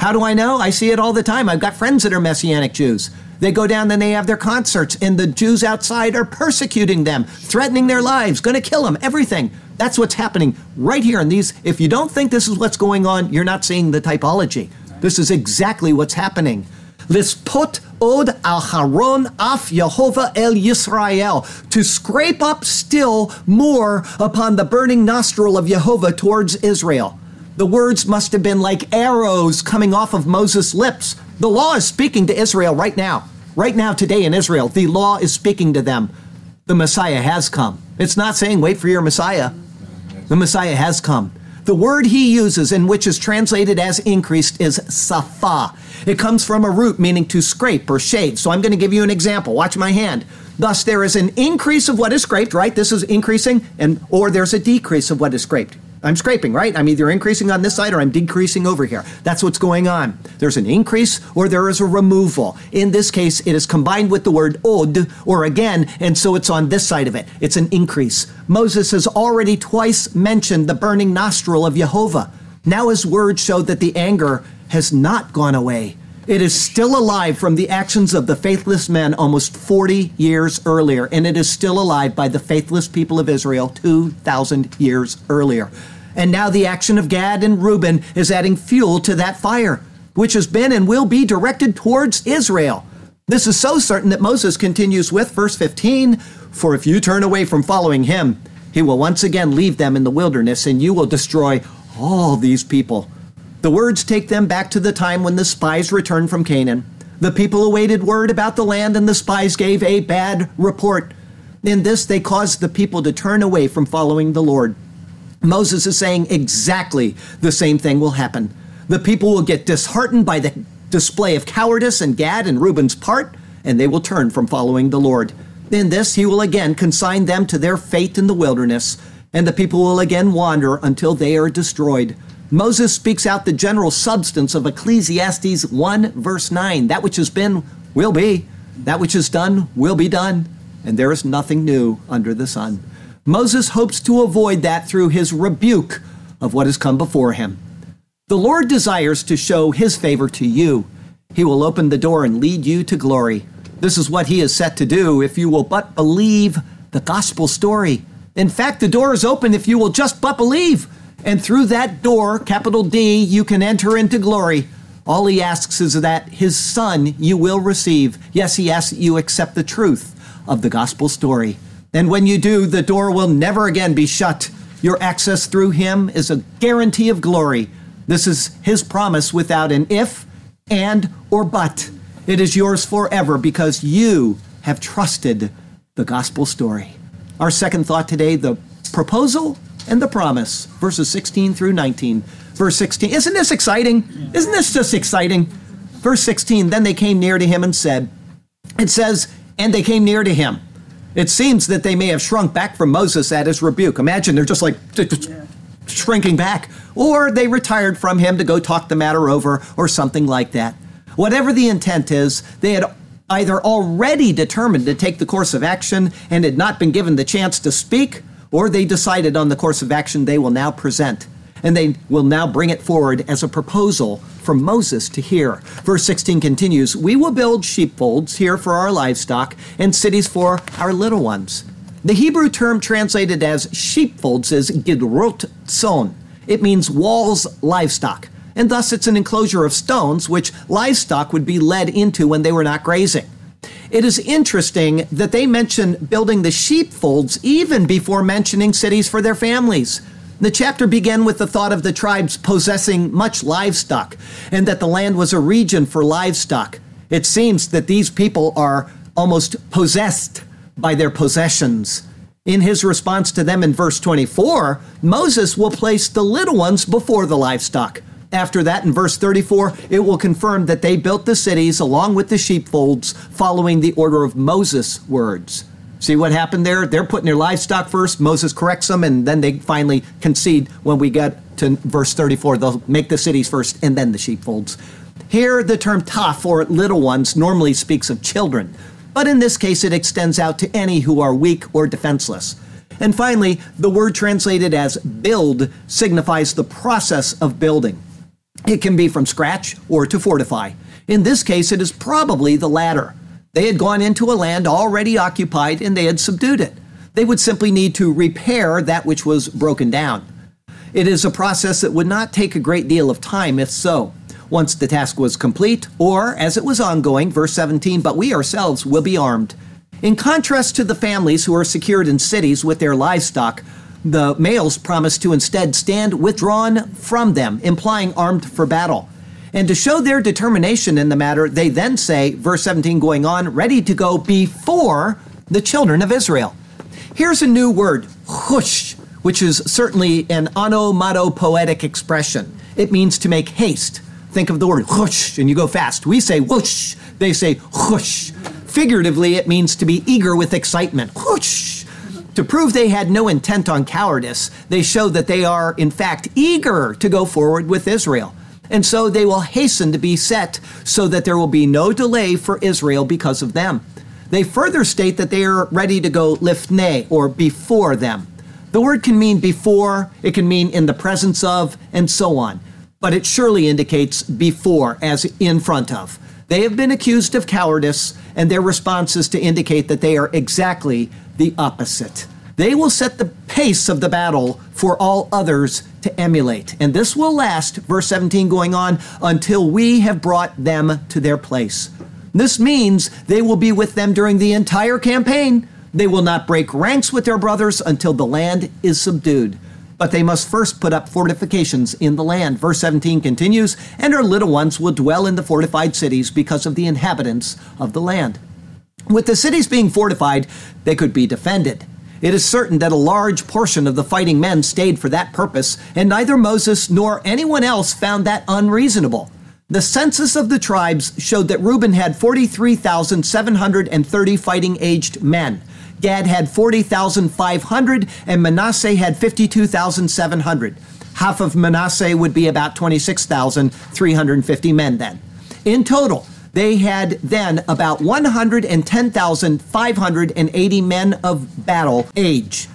How do I know? I see it all the time. I've got friends that are Messianic Jews. They go down and they have their concerts, and the Jews outside are persecuting them, threatening their lives, going to kill them, everything. That's what's happening right here in these. If you don't think this is what's going on, you're not seeing the typology. This is exactly what's happening. Lispot od al Haron af Yehovah el Yisrael, to scrape up still more upon the burning nostril of Yehovah towards Israel. The words must have been like arrows coming off of Moses' lips. The law is speaking to Israel right now. Right now, today in Israel, the law is speaking to them. The Messiah has come. It's not saying wait for your Messiah. The Messiah has come. The word he uses, in which is translated as increased, is safa. It comes from a root meaning to scrape or shave. So I'm going to give you an example. Watch my hand. Thus, there is an increase of what is scraped, right? This is increasing, and or there's a decrease of what is scraped. I'm scraping, right? I'm either increasing on this side or I'm decreasing over here. That's what's going on. There's an increase or there is a removal. In this case, it is combined with the word od or again, and so it's on this side of it. It's an increase. Moses has already twice mentioned the burning nostril of Jehovah. Now his words show that the anger has not gone away. It is still alive from the actions of the faithless men almost 40 years earlier, and it is still alive by the faithless people of Israel 2,000 years earlier. And now the action of Gad and Reuben is adding fuel to that fire, which has been and will be directed towards Israel. This is so certain that Moses continues with verse 15 For if you turn away from following him, he will once again leave them in the wilderness, and you will destroy all these people. The words take them back to the time when the spies returned from Canaan. The people awaited word about the land, and the spies gave a bad report. In this, they caused the people to turn away from following the Lord. Moses is saying exactly the same thing will happen. The people will get disheartened by the display of cowardice in Gad and Reuben's part, and they will turn from following the Lord. In this, he will again consign them to their fate in the wilderness, and the people will again wander until they are destroyed. Moses speaks out the general substance of Ecclesiastes 1, verse 9. That which has been will be, that which is done will be done, and there is nothing new under the sun. Moses hopes to avoid that through his rebuke of what has come before him. The Lord desires to show his favor to you. He will open the door and lead you to glory. This is what he is set to do if you will but believe the gospel story. In fact, the door is open if you will just but believe. And through that door, capital D, you can enter into glory. All he asks is that his son you will receive. Yes, he asks that you accept the truth of the gospel story. And when you do, the door will never again be shut. Your access through him is a guarantee of glory. This is his promise without an if, and, or but. It is yours forever because you have trusted the gospel story. Our second thought today the proposal and the promise, verses 16 through 19. Verse 16, isn't this exciting? Isn't this just exciting? Verse 16, then they came near to him and said, it says, and they came near to him. It seems that they may have shrunk back from Moses at his rebuke. Imagine they're just like yeah. shrinking back. Or they retired from him to go talk the matter over or something like that. Whatever the intent is, they had either already determined to take the course of action and had not been given the chance to speak, or they decided on the course of action they will now present. And they will now bring it forward as a proposal for Moses to hear. Verse 16 continues We will build sheepfolds here for our livestock and cities for our little ones. The Hebrew term translated as sheepfolds is gidrot son. It means walls livestock, and thus it's an enclosure of stones which livestock would be led into when they were not grazing. It is interesting that they mention building the sheepfolds even before mentioning cities for their families. The chapter began with the thought of the tribes possessing much livestock and that the land was a region for livestock. It seems that these people are almost possessed by their possessions. In his response to them in verse 24, Moses will place the little ones before the livestock. After that, in verse 34, it will confirm that they built the cities along with the sheepfolds, following the order of Moses' words. See what happened there? They're putting their livestock first. Moses corrects them, and then they finally concede when we get to verse 34. They'll make the cities first and then the sheepfolds. Here, the term taf, or little ones, normally speaks of children, but in this case, it extends out to any who are weak or defenseless. And finally, the word translated as build signifies the process of building. It can be from scratch or to fortify. In this case, it is probably the latter. They had gone into a land already occupied and they had subdued it. They would simply need to repair that which was broken down. It is a process that would not take a great deal of time if so. Once the task was complete, or as it was ongoing, verse 17, but we ourselves will be armed. In contrast to the families who are secured in cities with their livestock, the males promise to instead stand withdrawn from them, implying armed for battle. And to show their determination in the matter, they then say, verse 17 going on, ready to go before the children of Israel. Here's a new word, hush, which is certainly an onomatopoetic expression. It means to make haste. Think of the word hush, and you go fast. We say whoosh, they say hush. Figuratively, it means to be eager with excitement. Whoosh! To prove they had no intent on cowardice, they show that they are, in fact, eager to go forward with Israel. And so they will hasten to be set so that there will be no delay for Israel because of them. They further state that they are ready to go lifnei, or before them. The word can mean before, it can mean in the presence of, and so on. But it surely indicates before, as in front of. They have been accused of cowardice, and their response is to indicate that they are exactly the opposite. They will set the pace of the battle for all others to emulate. And this will last, verse 17 going on, until we have brought them to their place. This means they will be with them during the entire campaign. They will not break ranks with their brothers until the land is subdued but they must first put up fortifications in the land. Verse 17 continues, and our little ones will dwell in the fortified cities because of the inhabitants of the land. With the cities being fortified, they could be defended. It is certain that a large portion of the fighting men stayed for that purpose, and neither Moses nor anyone else found that unreasonable. The census of the tribes showed that Reuben had 43,730 fighting aged men. Gad had 40,500, and Manasseh had 52,700. Half of Manasseh would be about 26,350 men then. In total, they had then about 110,580 men of battle age.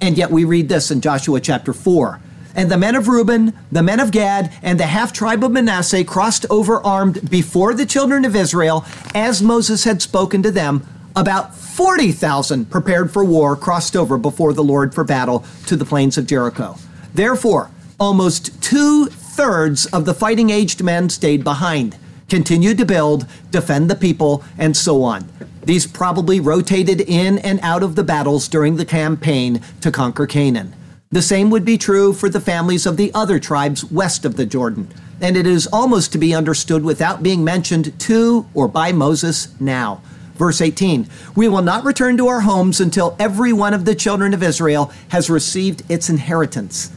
And yet we read this in Joshua chapter 4. And the men of Reuben, the men of Gad, and the half tribe of Manasseh crossed over armed before the children of Israel, as Moses had spoken to them about 40,000 prepared for war crossed over before the Lord for battle to the plains of Jericho. Therefore, almost two thirds of the fighting aged men stayed behind, continued to build, defend the people, and so on. These probably rotated in and out of the battles during the campaign to conquer Canaan. The same would be true for the families of the other tribes west of the Jordan, and it is almost to be understood without being mentioned to or by Moses now. Verse 18 We will not return to our homes until every one of the children of Israel has received its inheritance.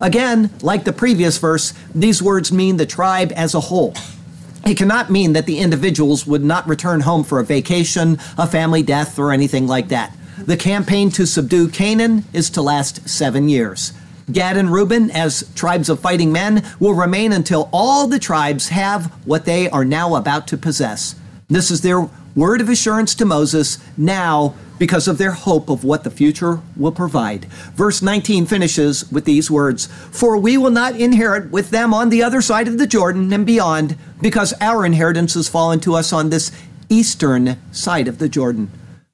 Again, like the previous verse, these words mean the tribe as a whole. It cannot mean that the individuals would not return home for a vacation, a family death, or anything like that. The campaign to subdue Canaan is to last seven years. Gad and Reuben, as tribes of fighting men, will remain until all the tribes have what they are now about to possess. This is their word of assurance to Moses now because of their hope of what the future will provide. Verse 19 finishes with these words For we will not inherit with them on the other side of the Jordan and beyond, because our inheritance has fallen to us on this eastern side of the Jordan.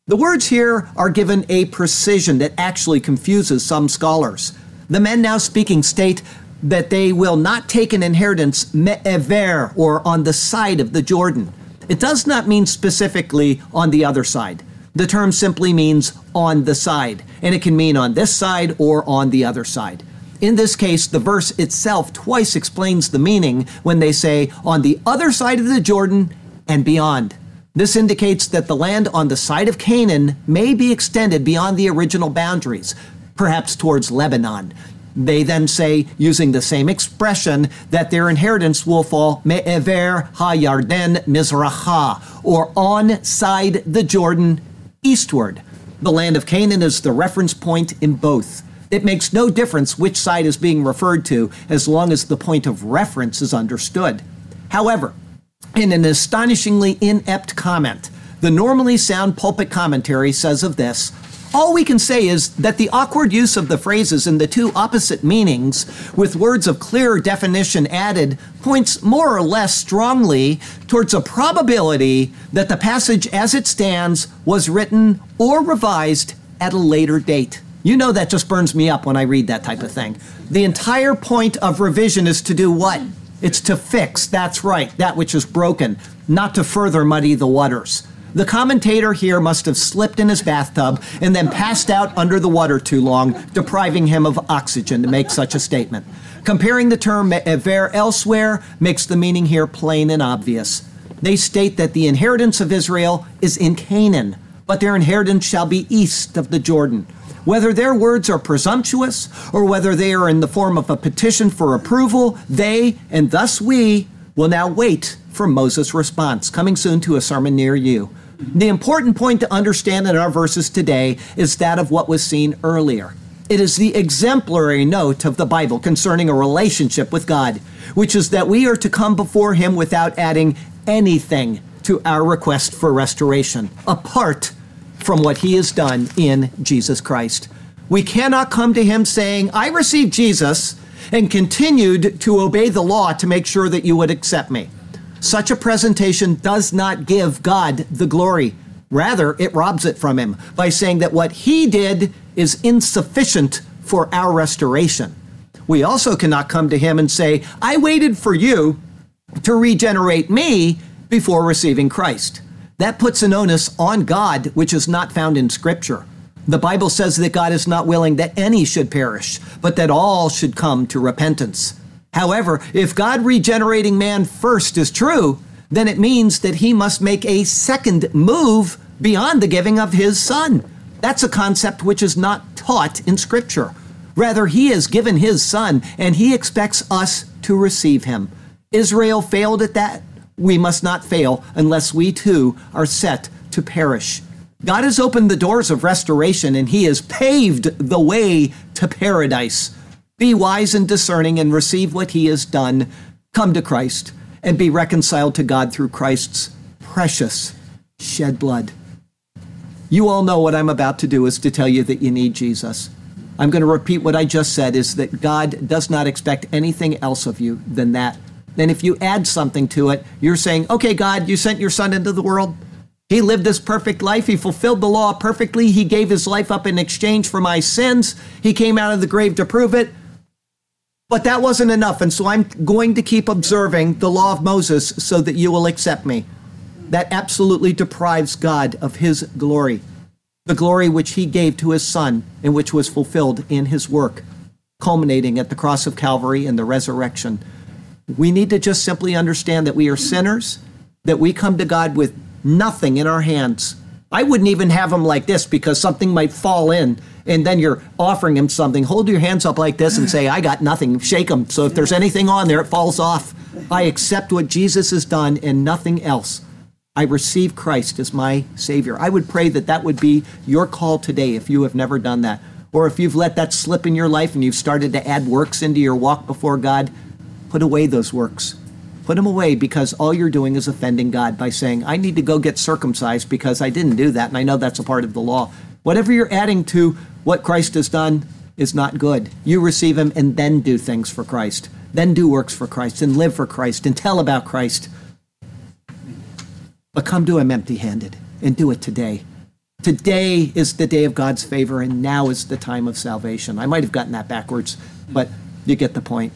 The words here are given a precision that actually confuses some scholars. The men now speaking state that they will not take an inheritance me'ever, eh, or on the side of the Jordan. It does not mean specifically on the other side. The term simply means on the side, and it can mean on this side or on the other side. In this case, the verse itself twice explains the meaning when they say on the other side of the Jordan and beyond. This indicates that the land on the side of Canaan may be extended beyond the original boundaries, perhaps towards Lebanon. They then say, using the same expression, that their inheritance will fall me'ever ha-yarden mizracha, or on side the Jordan eastward. The land of Canaan is the reference point in both. It makes no difference which side is being referred to as long as the point of reference is understood. However, in an astonishingly inept comment, the normally sound pulpit commentary says of this all we can say is that the awkward use of the phrases in the two opposite meanings, with words of clear definition added, points more or less strongly towards a probability that the passage as it stands was written or revised at a later date. You know that just burns me up when I read that type of thing. The entire point of revision is to do what? It's to fix, that's right, that which is broken, not to further muddy the waters. The commentator here must have slipped in his bathtub and then passed out under the water too long, depriving him of oxygen to make such a statement. Comparing the term ever elsewhere makes the meaning here plain and obvious. They state that the inheritance of Israel is in Canaan, but their inheritance shall be east of the Jordan. Whether their words are presumptuous or whether they are in the form of a petition for approval, they, and thus we, will now wait for Moses' response, coming soon to a sermon near you. The important point to understand in our verses today is that of what was seen earlier. It is the exemplary note of the Bible concerning a relationship with God, which is that we are to come before Him without adding anything to our request for restoration, apart from what He has done in Jesus Christ. We cannot come to Him saying, I received Jesus and continued to obey the law to make sure that you would accept me. Such a presentation does not give God the glory. Rather, it robs it from him by saying that what he did is insufficient for our restoration. We also cannot come to him and say, I waited for you to regenerate me before receiving Christ. That puts an onus on God, which is not found in Scripture. The Bible says that God is not willing that any should perish, but that all should come to repentance. However, if God regenerating man first is true, then it means that he must make a second move beyond the giving of his son. That's a concept which is not taught in Scripture. Rather, he has given his son, and he expects us to receive him. Israel failed at that. We must not fail unless we too are set to perish. God has opened the doors of restoration, and he has paved the way to paradise. Be wise and discerning and receive what he has done. Come to Christ and be reconciled to God through Christ's precious shed blood. You all know what I'm about to do is to tell you that you need Jesus. I'm going to repeat what I just said is that God does not expect anything else of you than that. And if you add something to it, you're saying, okay, God, you sent your son into the world. He lived this perfect life. He fulfilled the law perfectly. He gave his life up in exchange for my sins. He came out of the grave to prove it. But that wasn't enough, and so I'm going to keep observing the law of Moses so that you will accept me. That absolutely deprives God of his glory, the glory which he gave to his Son and which was fulfilled in his work, culminating at the cross of Calvary and the resurrection. We need to just simply understand that we are sinners, that we come to God with nothing in our hands. I wouldn't even have them like this because something might fall in and then you're offering him something, hold your hands up like this and say, I got nothing. Shake them. So if there's anything on there, it falls off. I accept what Jesus has done and nothing else. I receive Christ as my Savior. I would pray that that would be your call today if you have never done that. Or if you've let that slip in your life and you've started to add works into your walk before God, put away those works. Put them away because all you're doing is offending God by saying, I need to go get circumcised because I didn't do that and I know that's a part of the law. Whatever you're adding to what Christ has done is not good. You receive Him and then do things for Christ, then do works for Christ, and live for Christ, and tell about Christ. But come to Him empty handed and do it today. Today is the day of God's favor, and now is the time of salvation. I might have gotten that backwards, but you get the point.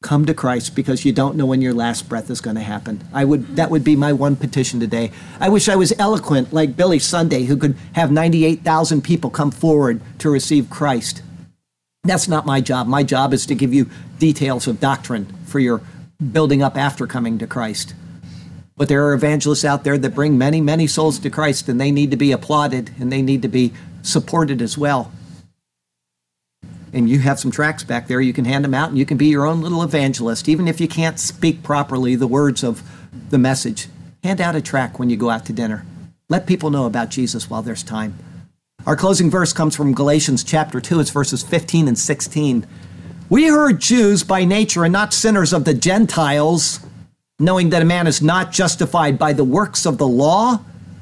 Come to Christ because you don't know when your last breath is going to happen. I would that would be my one petition today. I wish I was eloquent like Billy Sunday who could have 98,000 people come forward to receive Christ. That's not my job. My job is to give you details of doctrine for your building up after coming to Christ. But there are evangelists out there that bring many, many souls to Christ, and they need to be applauded and they need to be supported as well. And you have some tracks back there. You can hand them out and you can be your own little evangelist. Even if you can't speak properly the words of the message, hand out a track when you go out to dinner. Let people know about Jesus while there's time. Our closing verse comes from Galatians chapter 2. It's verses 15 and 16. We are Jews by nature and not sinners of the Gentiles, knowing that a man is not justified by the works of the law,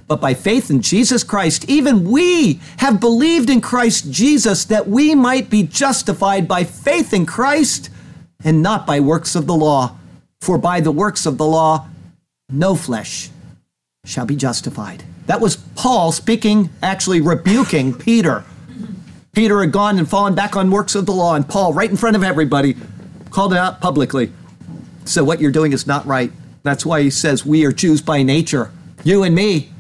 but by faith in Jesus Christ. Even we have believed in Christ Jesus that we might be justified by faith in Christ and not by works of the law. For by the works of the law, no flesh shall be justified. That was Paul speaking, actually rebuking Peter. Peter had gone and fallen back on works of the law, and Paul, right in front of everybody, called it out publicly. So, what you're doing is not right. That's why he says, We are Jews by nature, you and me.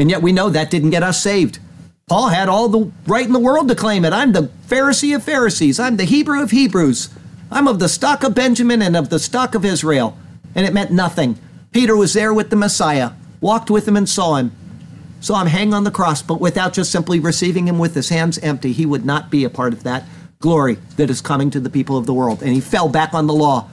And yet we know that didn't get us saved. Paul had all the right in the world to claim it. I'm the Pharisee of Pharisees, I'm the Hebrew of Hebrews, I'm of the stock of Benjamin and of the stock of Israel. And it meant nothing. Peter was there with the Messiah, walked with him and saw him. Saw him hang on the cross, but without just simply receiving him with his hands empty, he would not be a part of that glory that is coming to the people of the world. And he fell back on the law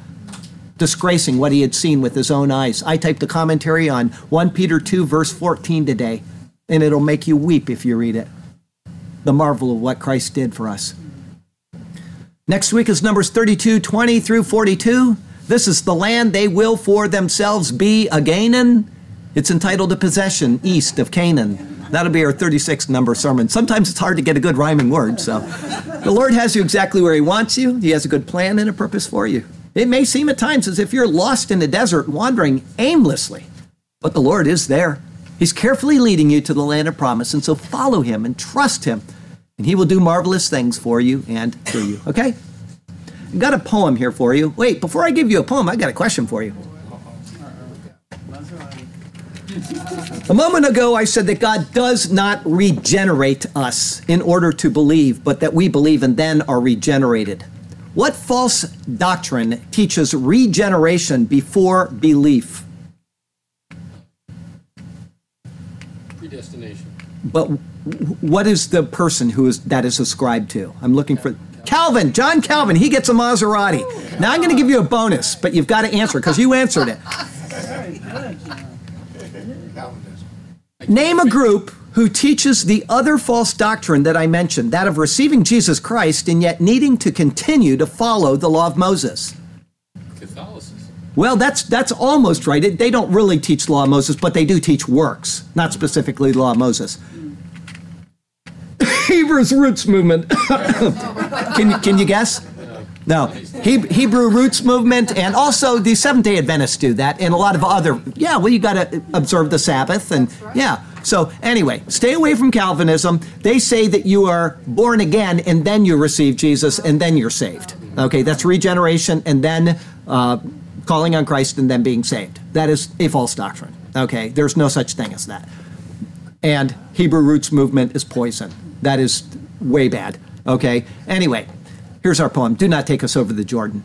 disgracing what he had seen with his own eyes. I typed a commentary on 1 Peter 2, verse 14 today, and it'll make you weep if you read it. The marvel of what Christ did for us. Next week is Numbers 32, 20 through 42. This is the land they will for themselves be a Canaan. It's entitled A Possession East of Canaan. That'll be our 36th number sermon. Sometimes it's hard to get a good rhyming word, so the Lord has you exactly where He wants you. He has a good plan and a purpose for you. It may seem at times as if you're lost in the desert, wandering aimlessly, but the Lord is there. He's carefully leading you to the land of promise, and so follow Him and trust Him, and He will do marvelous things for you and through you. Okay? I've got a poem here for you. Wait, before I give you a poem, I got a question for you. A moment ago, I said that God does not regenerate us in order to believe, but that we believe and then are regenerated. What false doctrine teaches regeneration before belief? Predestination. But what is the person who is that is ascribed to? I'm looking for Calvin, John Calvin. He gets a Maserati. Now I'm going to give you a bonus, but you've got to answer because you answered it. Name a group who teaches the other false doctrine that I mentioned, that of receiving Jesus Christ and yet needing to continue to follow the law of Moses. Catholicism. Well, that's that's almost right. It, they don't really teach law of Moses, but they do teach works, not specifically the law of Moses. *laughs* Hebrews roots movement. *coughs* can you can you guess? No, he, Hebrew roots movement, and also the Seventh Day Adventists do that, and a lot of other. Yeah, well, you got to observe the Sabbath, and yeah. So, anyway, stay away from Calvinism. They say that you are born again and then you receive Jesus and then you're saved. Okay, that's regeneration and then uh, calling on Christ and then being saved. That is a false doctrine. Okay, there's no such thing as that. And Hebrew roots movement is poison. That is way bad. Okay, anyway, here's our poem Do not take us over the Jordan.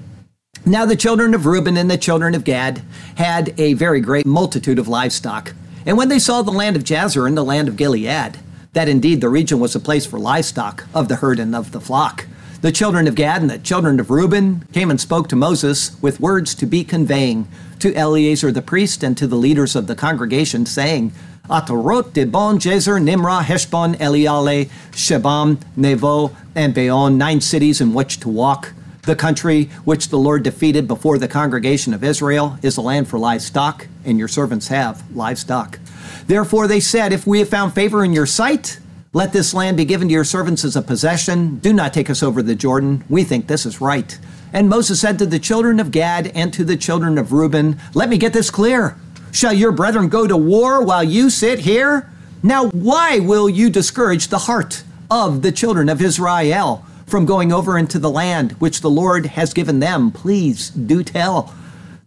Now the children of Reuben and the children of Gad had a very great multitude of livestock. And when they saw the land of Jazer and the land of Gilead, that indeed the region was a place for livestock of the herd and of the flock, the children of Gad and the children of Reuben came and spoke to Moses with words to be conveying to Eleazar the priest and to the leaders of the congregation, saying, Atarot, Dibon, Jazer, Nimrah, Heshbon, Eleale, Shebam, Nevo, and Beon, nine cities in which to walk. The country which the Lord defeated before the congregation of Israel is a land for livestock, and your servants have livestock. Therefore they said, If we have found favor in your sight, let this land be given to your servants as a possession. Do not take us over the Jordan. We think this is right. And Moses said to the children of Gad and to the children of Reuben, Let me get this clear. Shall your brethren go to war while you sit here? Now, why will you discourage the heart of the children of Israel from going over into the land which the Lord has given them? Please do tell.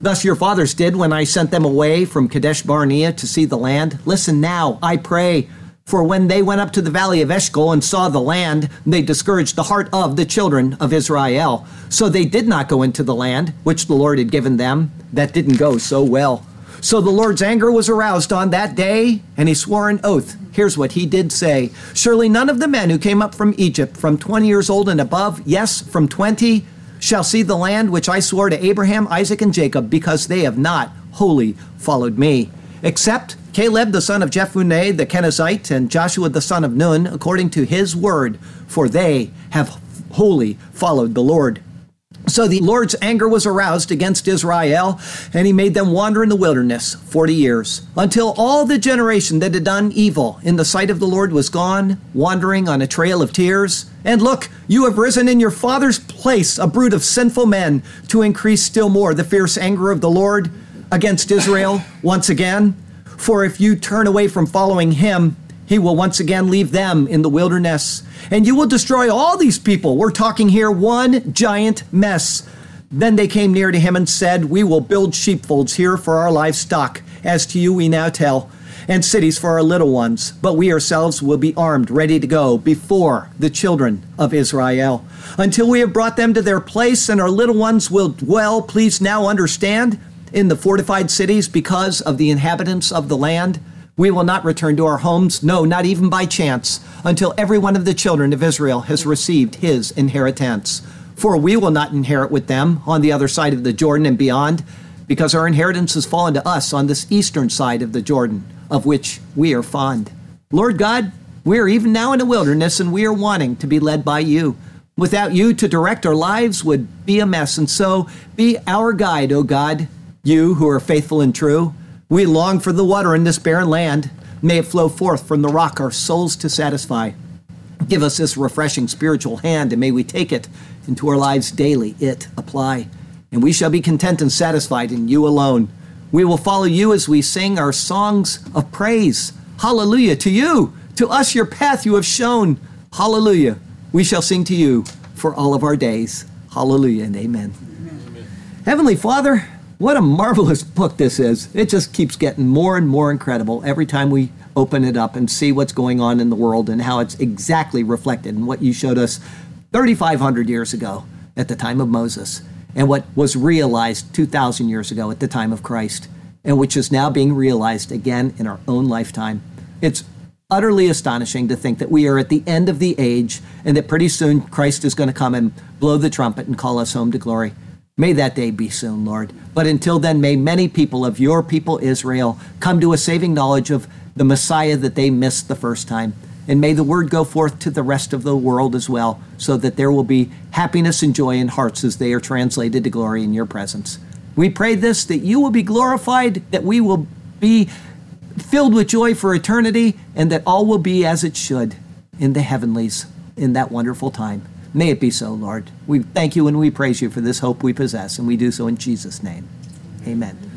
Thus your fathers did when I sent them away from Kadesh Barnea to see the land. Listen now, I pray. For when they went up to the valley of Eshcol and saw the land, they discouraged the heart of the children of Israel. So they did not go into the land which the Lord had given them. That didn't go so well. So the Lord's anger was aroused on that day, and he swore an oath. Here's what he did say Surely none of the men who came up from Egypt from 20 years old and above, yes, from 20, shall see the land which I swore to Abraham, Isaac, and Jacob, because they have not wholly followed me. Except Caleb the son of Jephunneh the Kenizzite and Joshua the son of Nun, according to his word, for they have wholly followed the Lord. So the Lord's anger was aroused against Israel, and he made them wander in the wilderness 40 years, until all the generation that had done evil in the sight of the Lord was gone, wandering on a trail of tears. And look, you have risen in your father's place, a brood of sinful men, to increase still more the fierce anger of the Lord against Israel once again. For if you turn away from following him, he will once again leave them in the wilderness, and you will destroy all these people. We're talking here one giant mess. Then they came near to him and said, We will build sheepfolds here for our livestock. As to you, we now tell, and cities for our little ones. But we ourselves will be armed, ready to go before the children of Israel. Until we have brought them to their place, and our little ones will dwell, please now understand, in the fortified cities because of the inhabitants of the land. We will not return to our homes, no, not even by chance, until every one of the children of Israel has received his inheritance. For we will not inherit with them on the other side of the Jordan and beyond, because our inheritance has fallen to us on this eastern side of the Jordan, of which we are fond. Lord God, we are even now in the wilderness, and we are wanting to be led by you. Without you to direct our lives would be a mess, and so be our guide, O God, you who are faithful and true. We long for the water in this barren land. May it flow forth from the rock our souls to satisfy. Give us this refreshing spiritual hand, and may we take it into our lives daily, it apply. And we shall be content and satisfied in you alone. We will follow you as we sing our songs of praise. Hallelujah to you, to us your path you have shown. Hallelujah. We shall sing to you for all of our days. Hallelujah and amen. amen. Heavenly Father, what a marvelous book this is. It just keeps getting more and more incredible every time we open it up and see what's going on in the world and how it's exactly reflected in what you showed us 3,500 years ago at the time of Moses and what was realized 2,000 years ago at the time of Christ and which is now being realized again in our own lifetime. It's utterly astonishing to think that we are at the end of the age and that pretty soon Christ is going to come and blow the trumpet and call us home to glory. May that day be soon, Lord. But until then, may many people of your people Israel come to a saving knowledge of the Messiah that they missed the first time. And may the word go forth to the rest of the world as well, so that there will be happiness and joy in hearts as they are translated to glory in your presence. We pray this that you will be glorified, that we will be filled with joy for eternity, and that all will be as it should in the heavenlies in that wonderful time. May it be so, Lord. We thank you and we praise you for this hope we possess, and we do so in Jesus' name. Amen.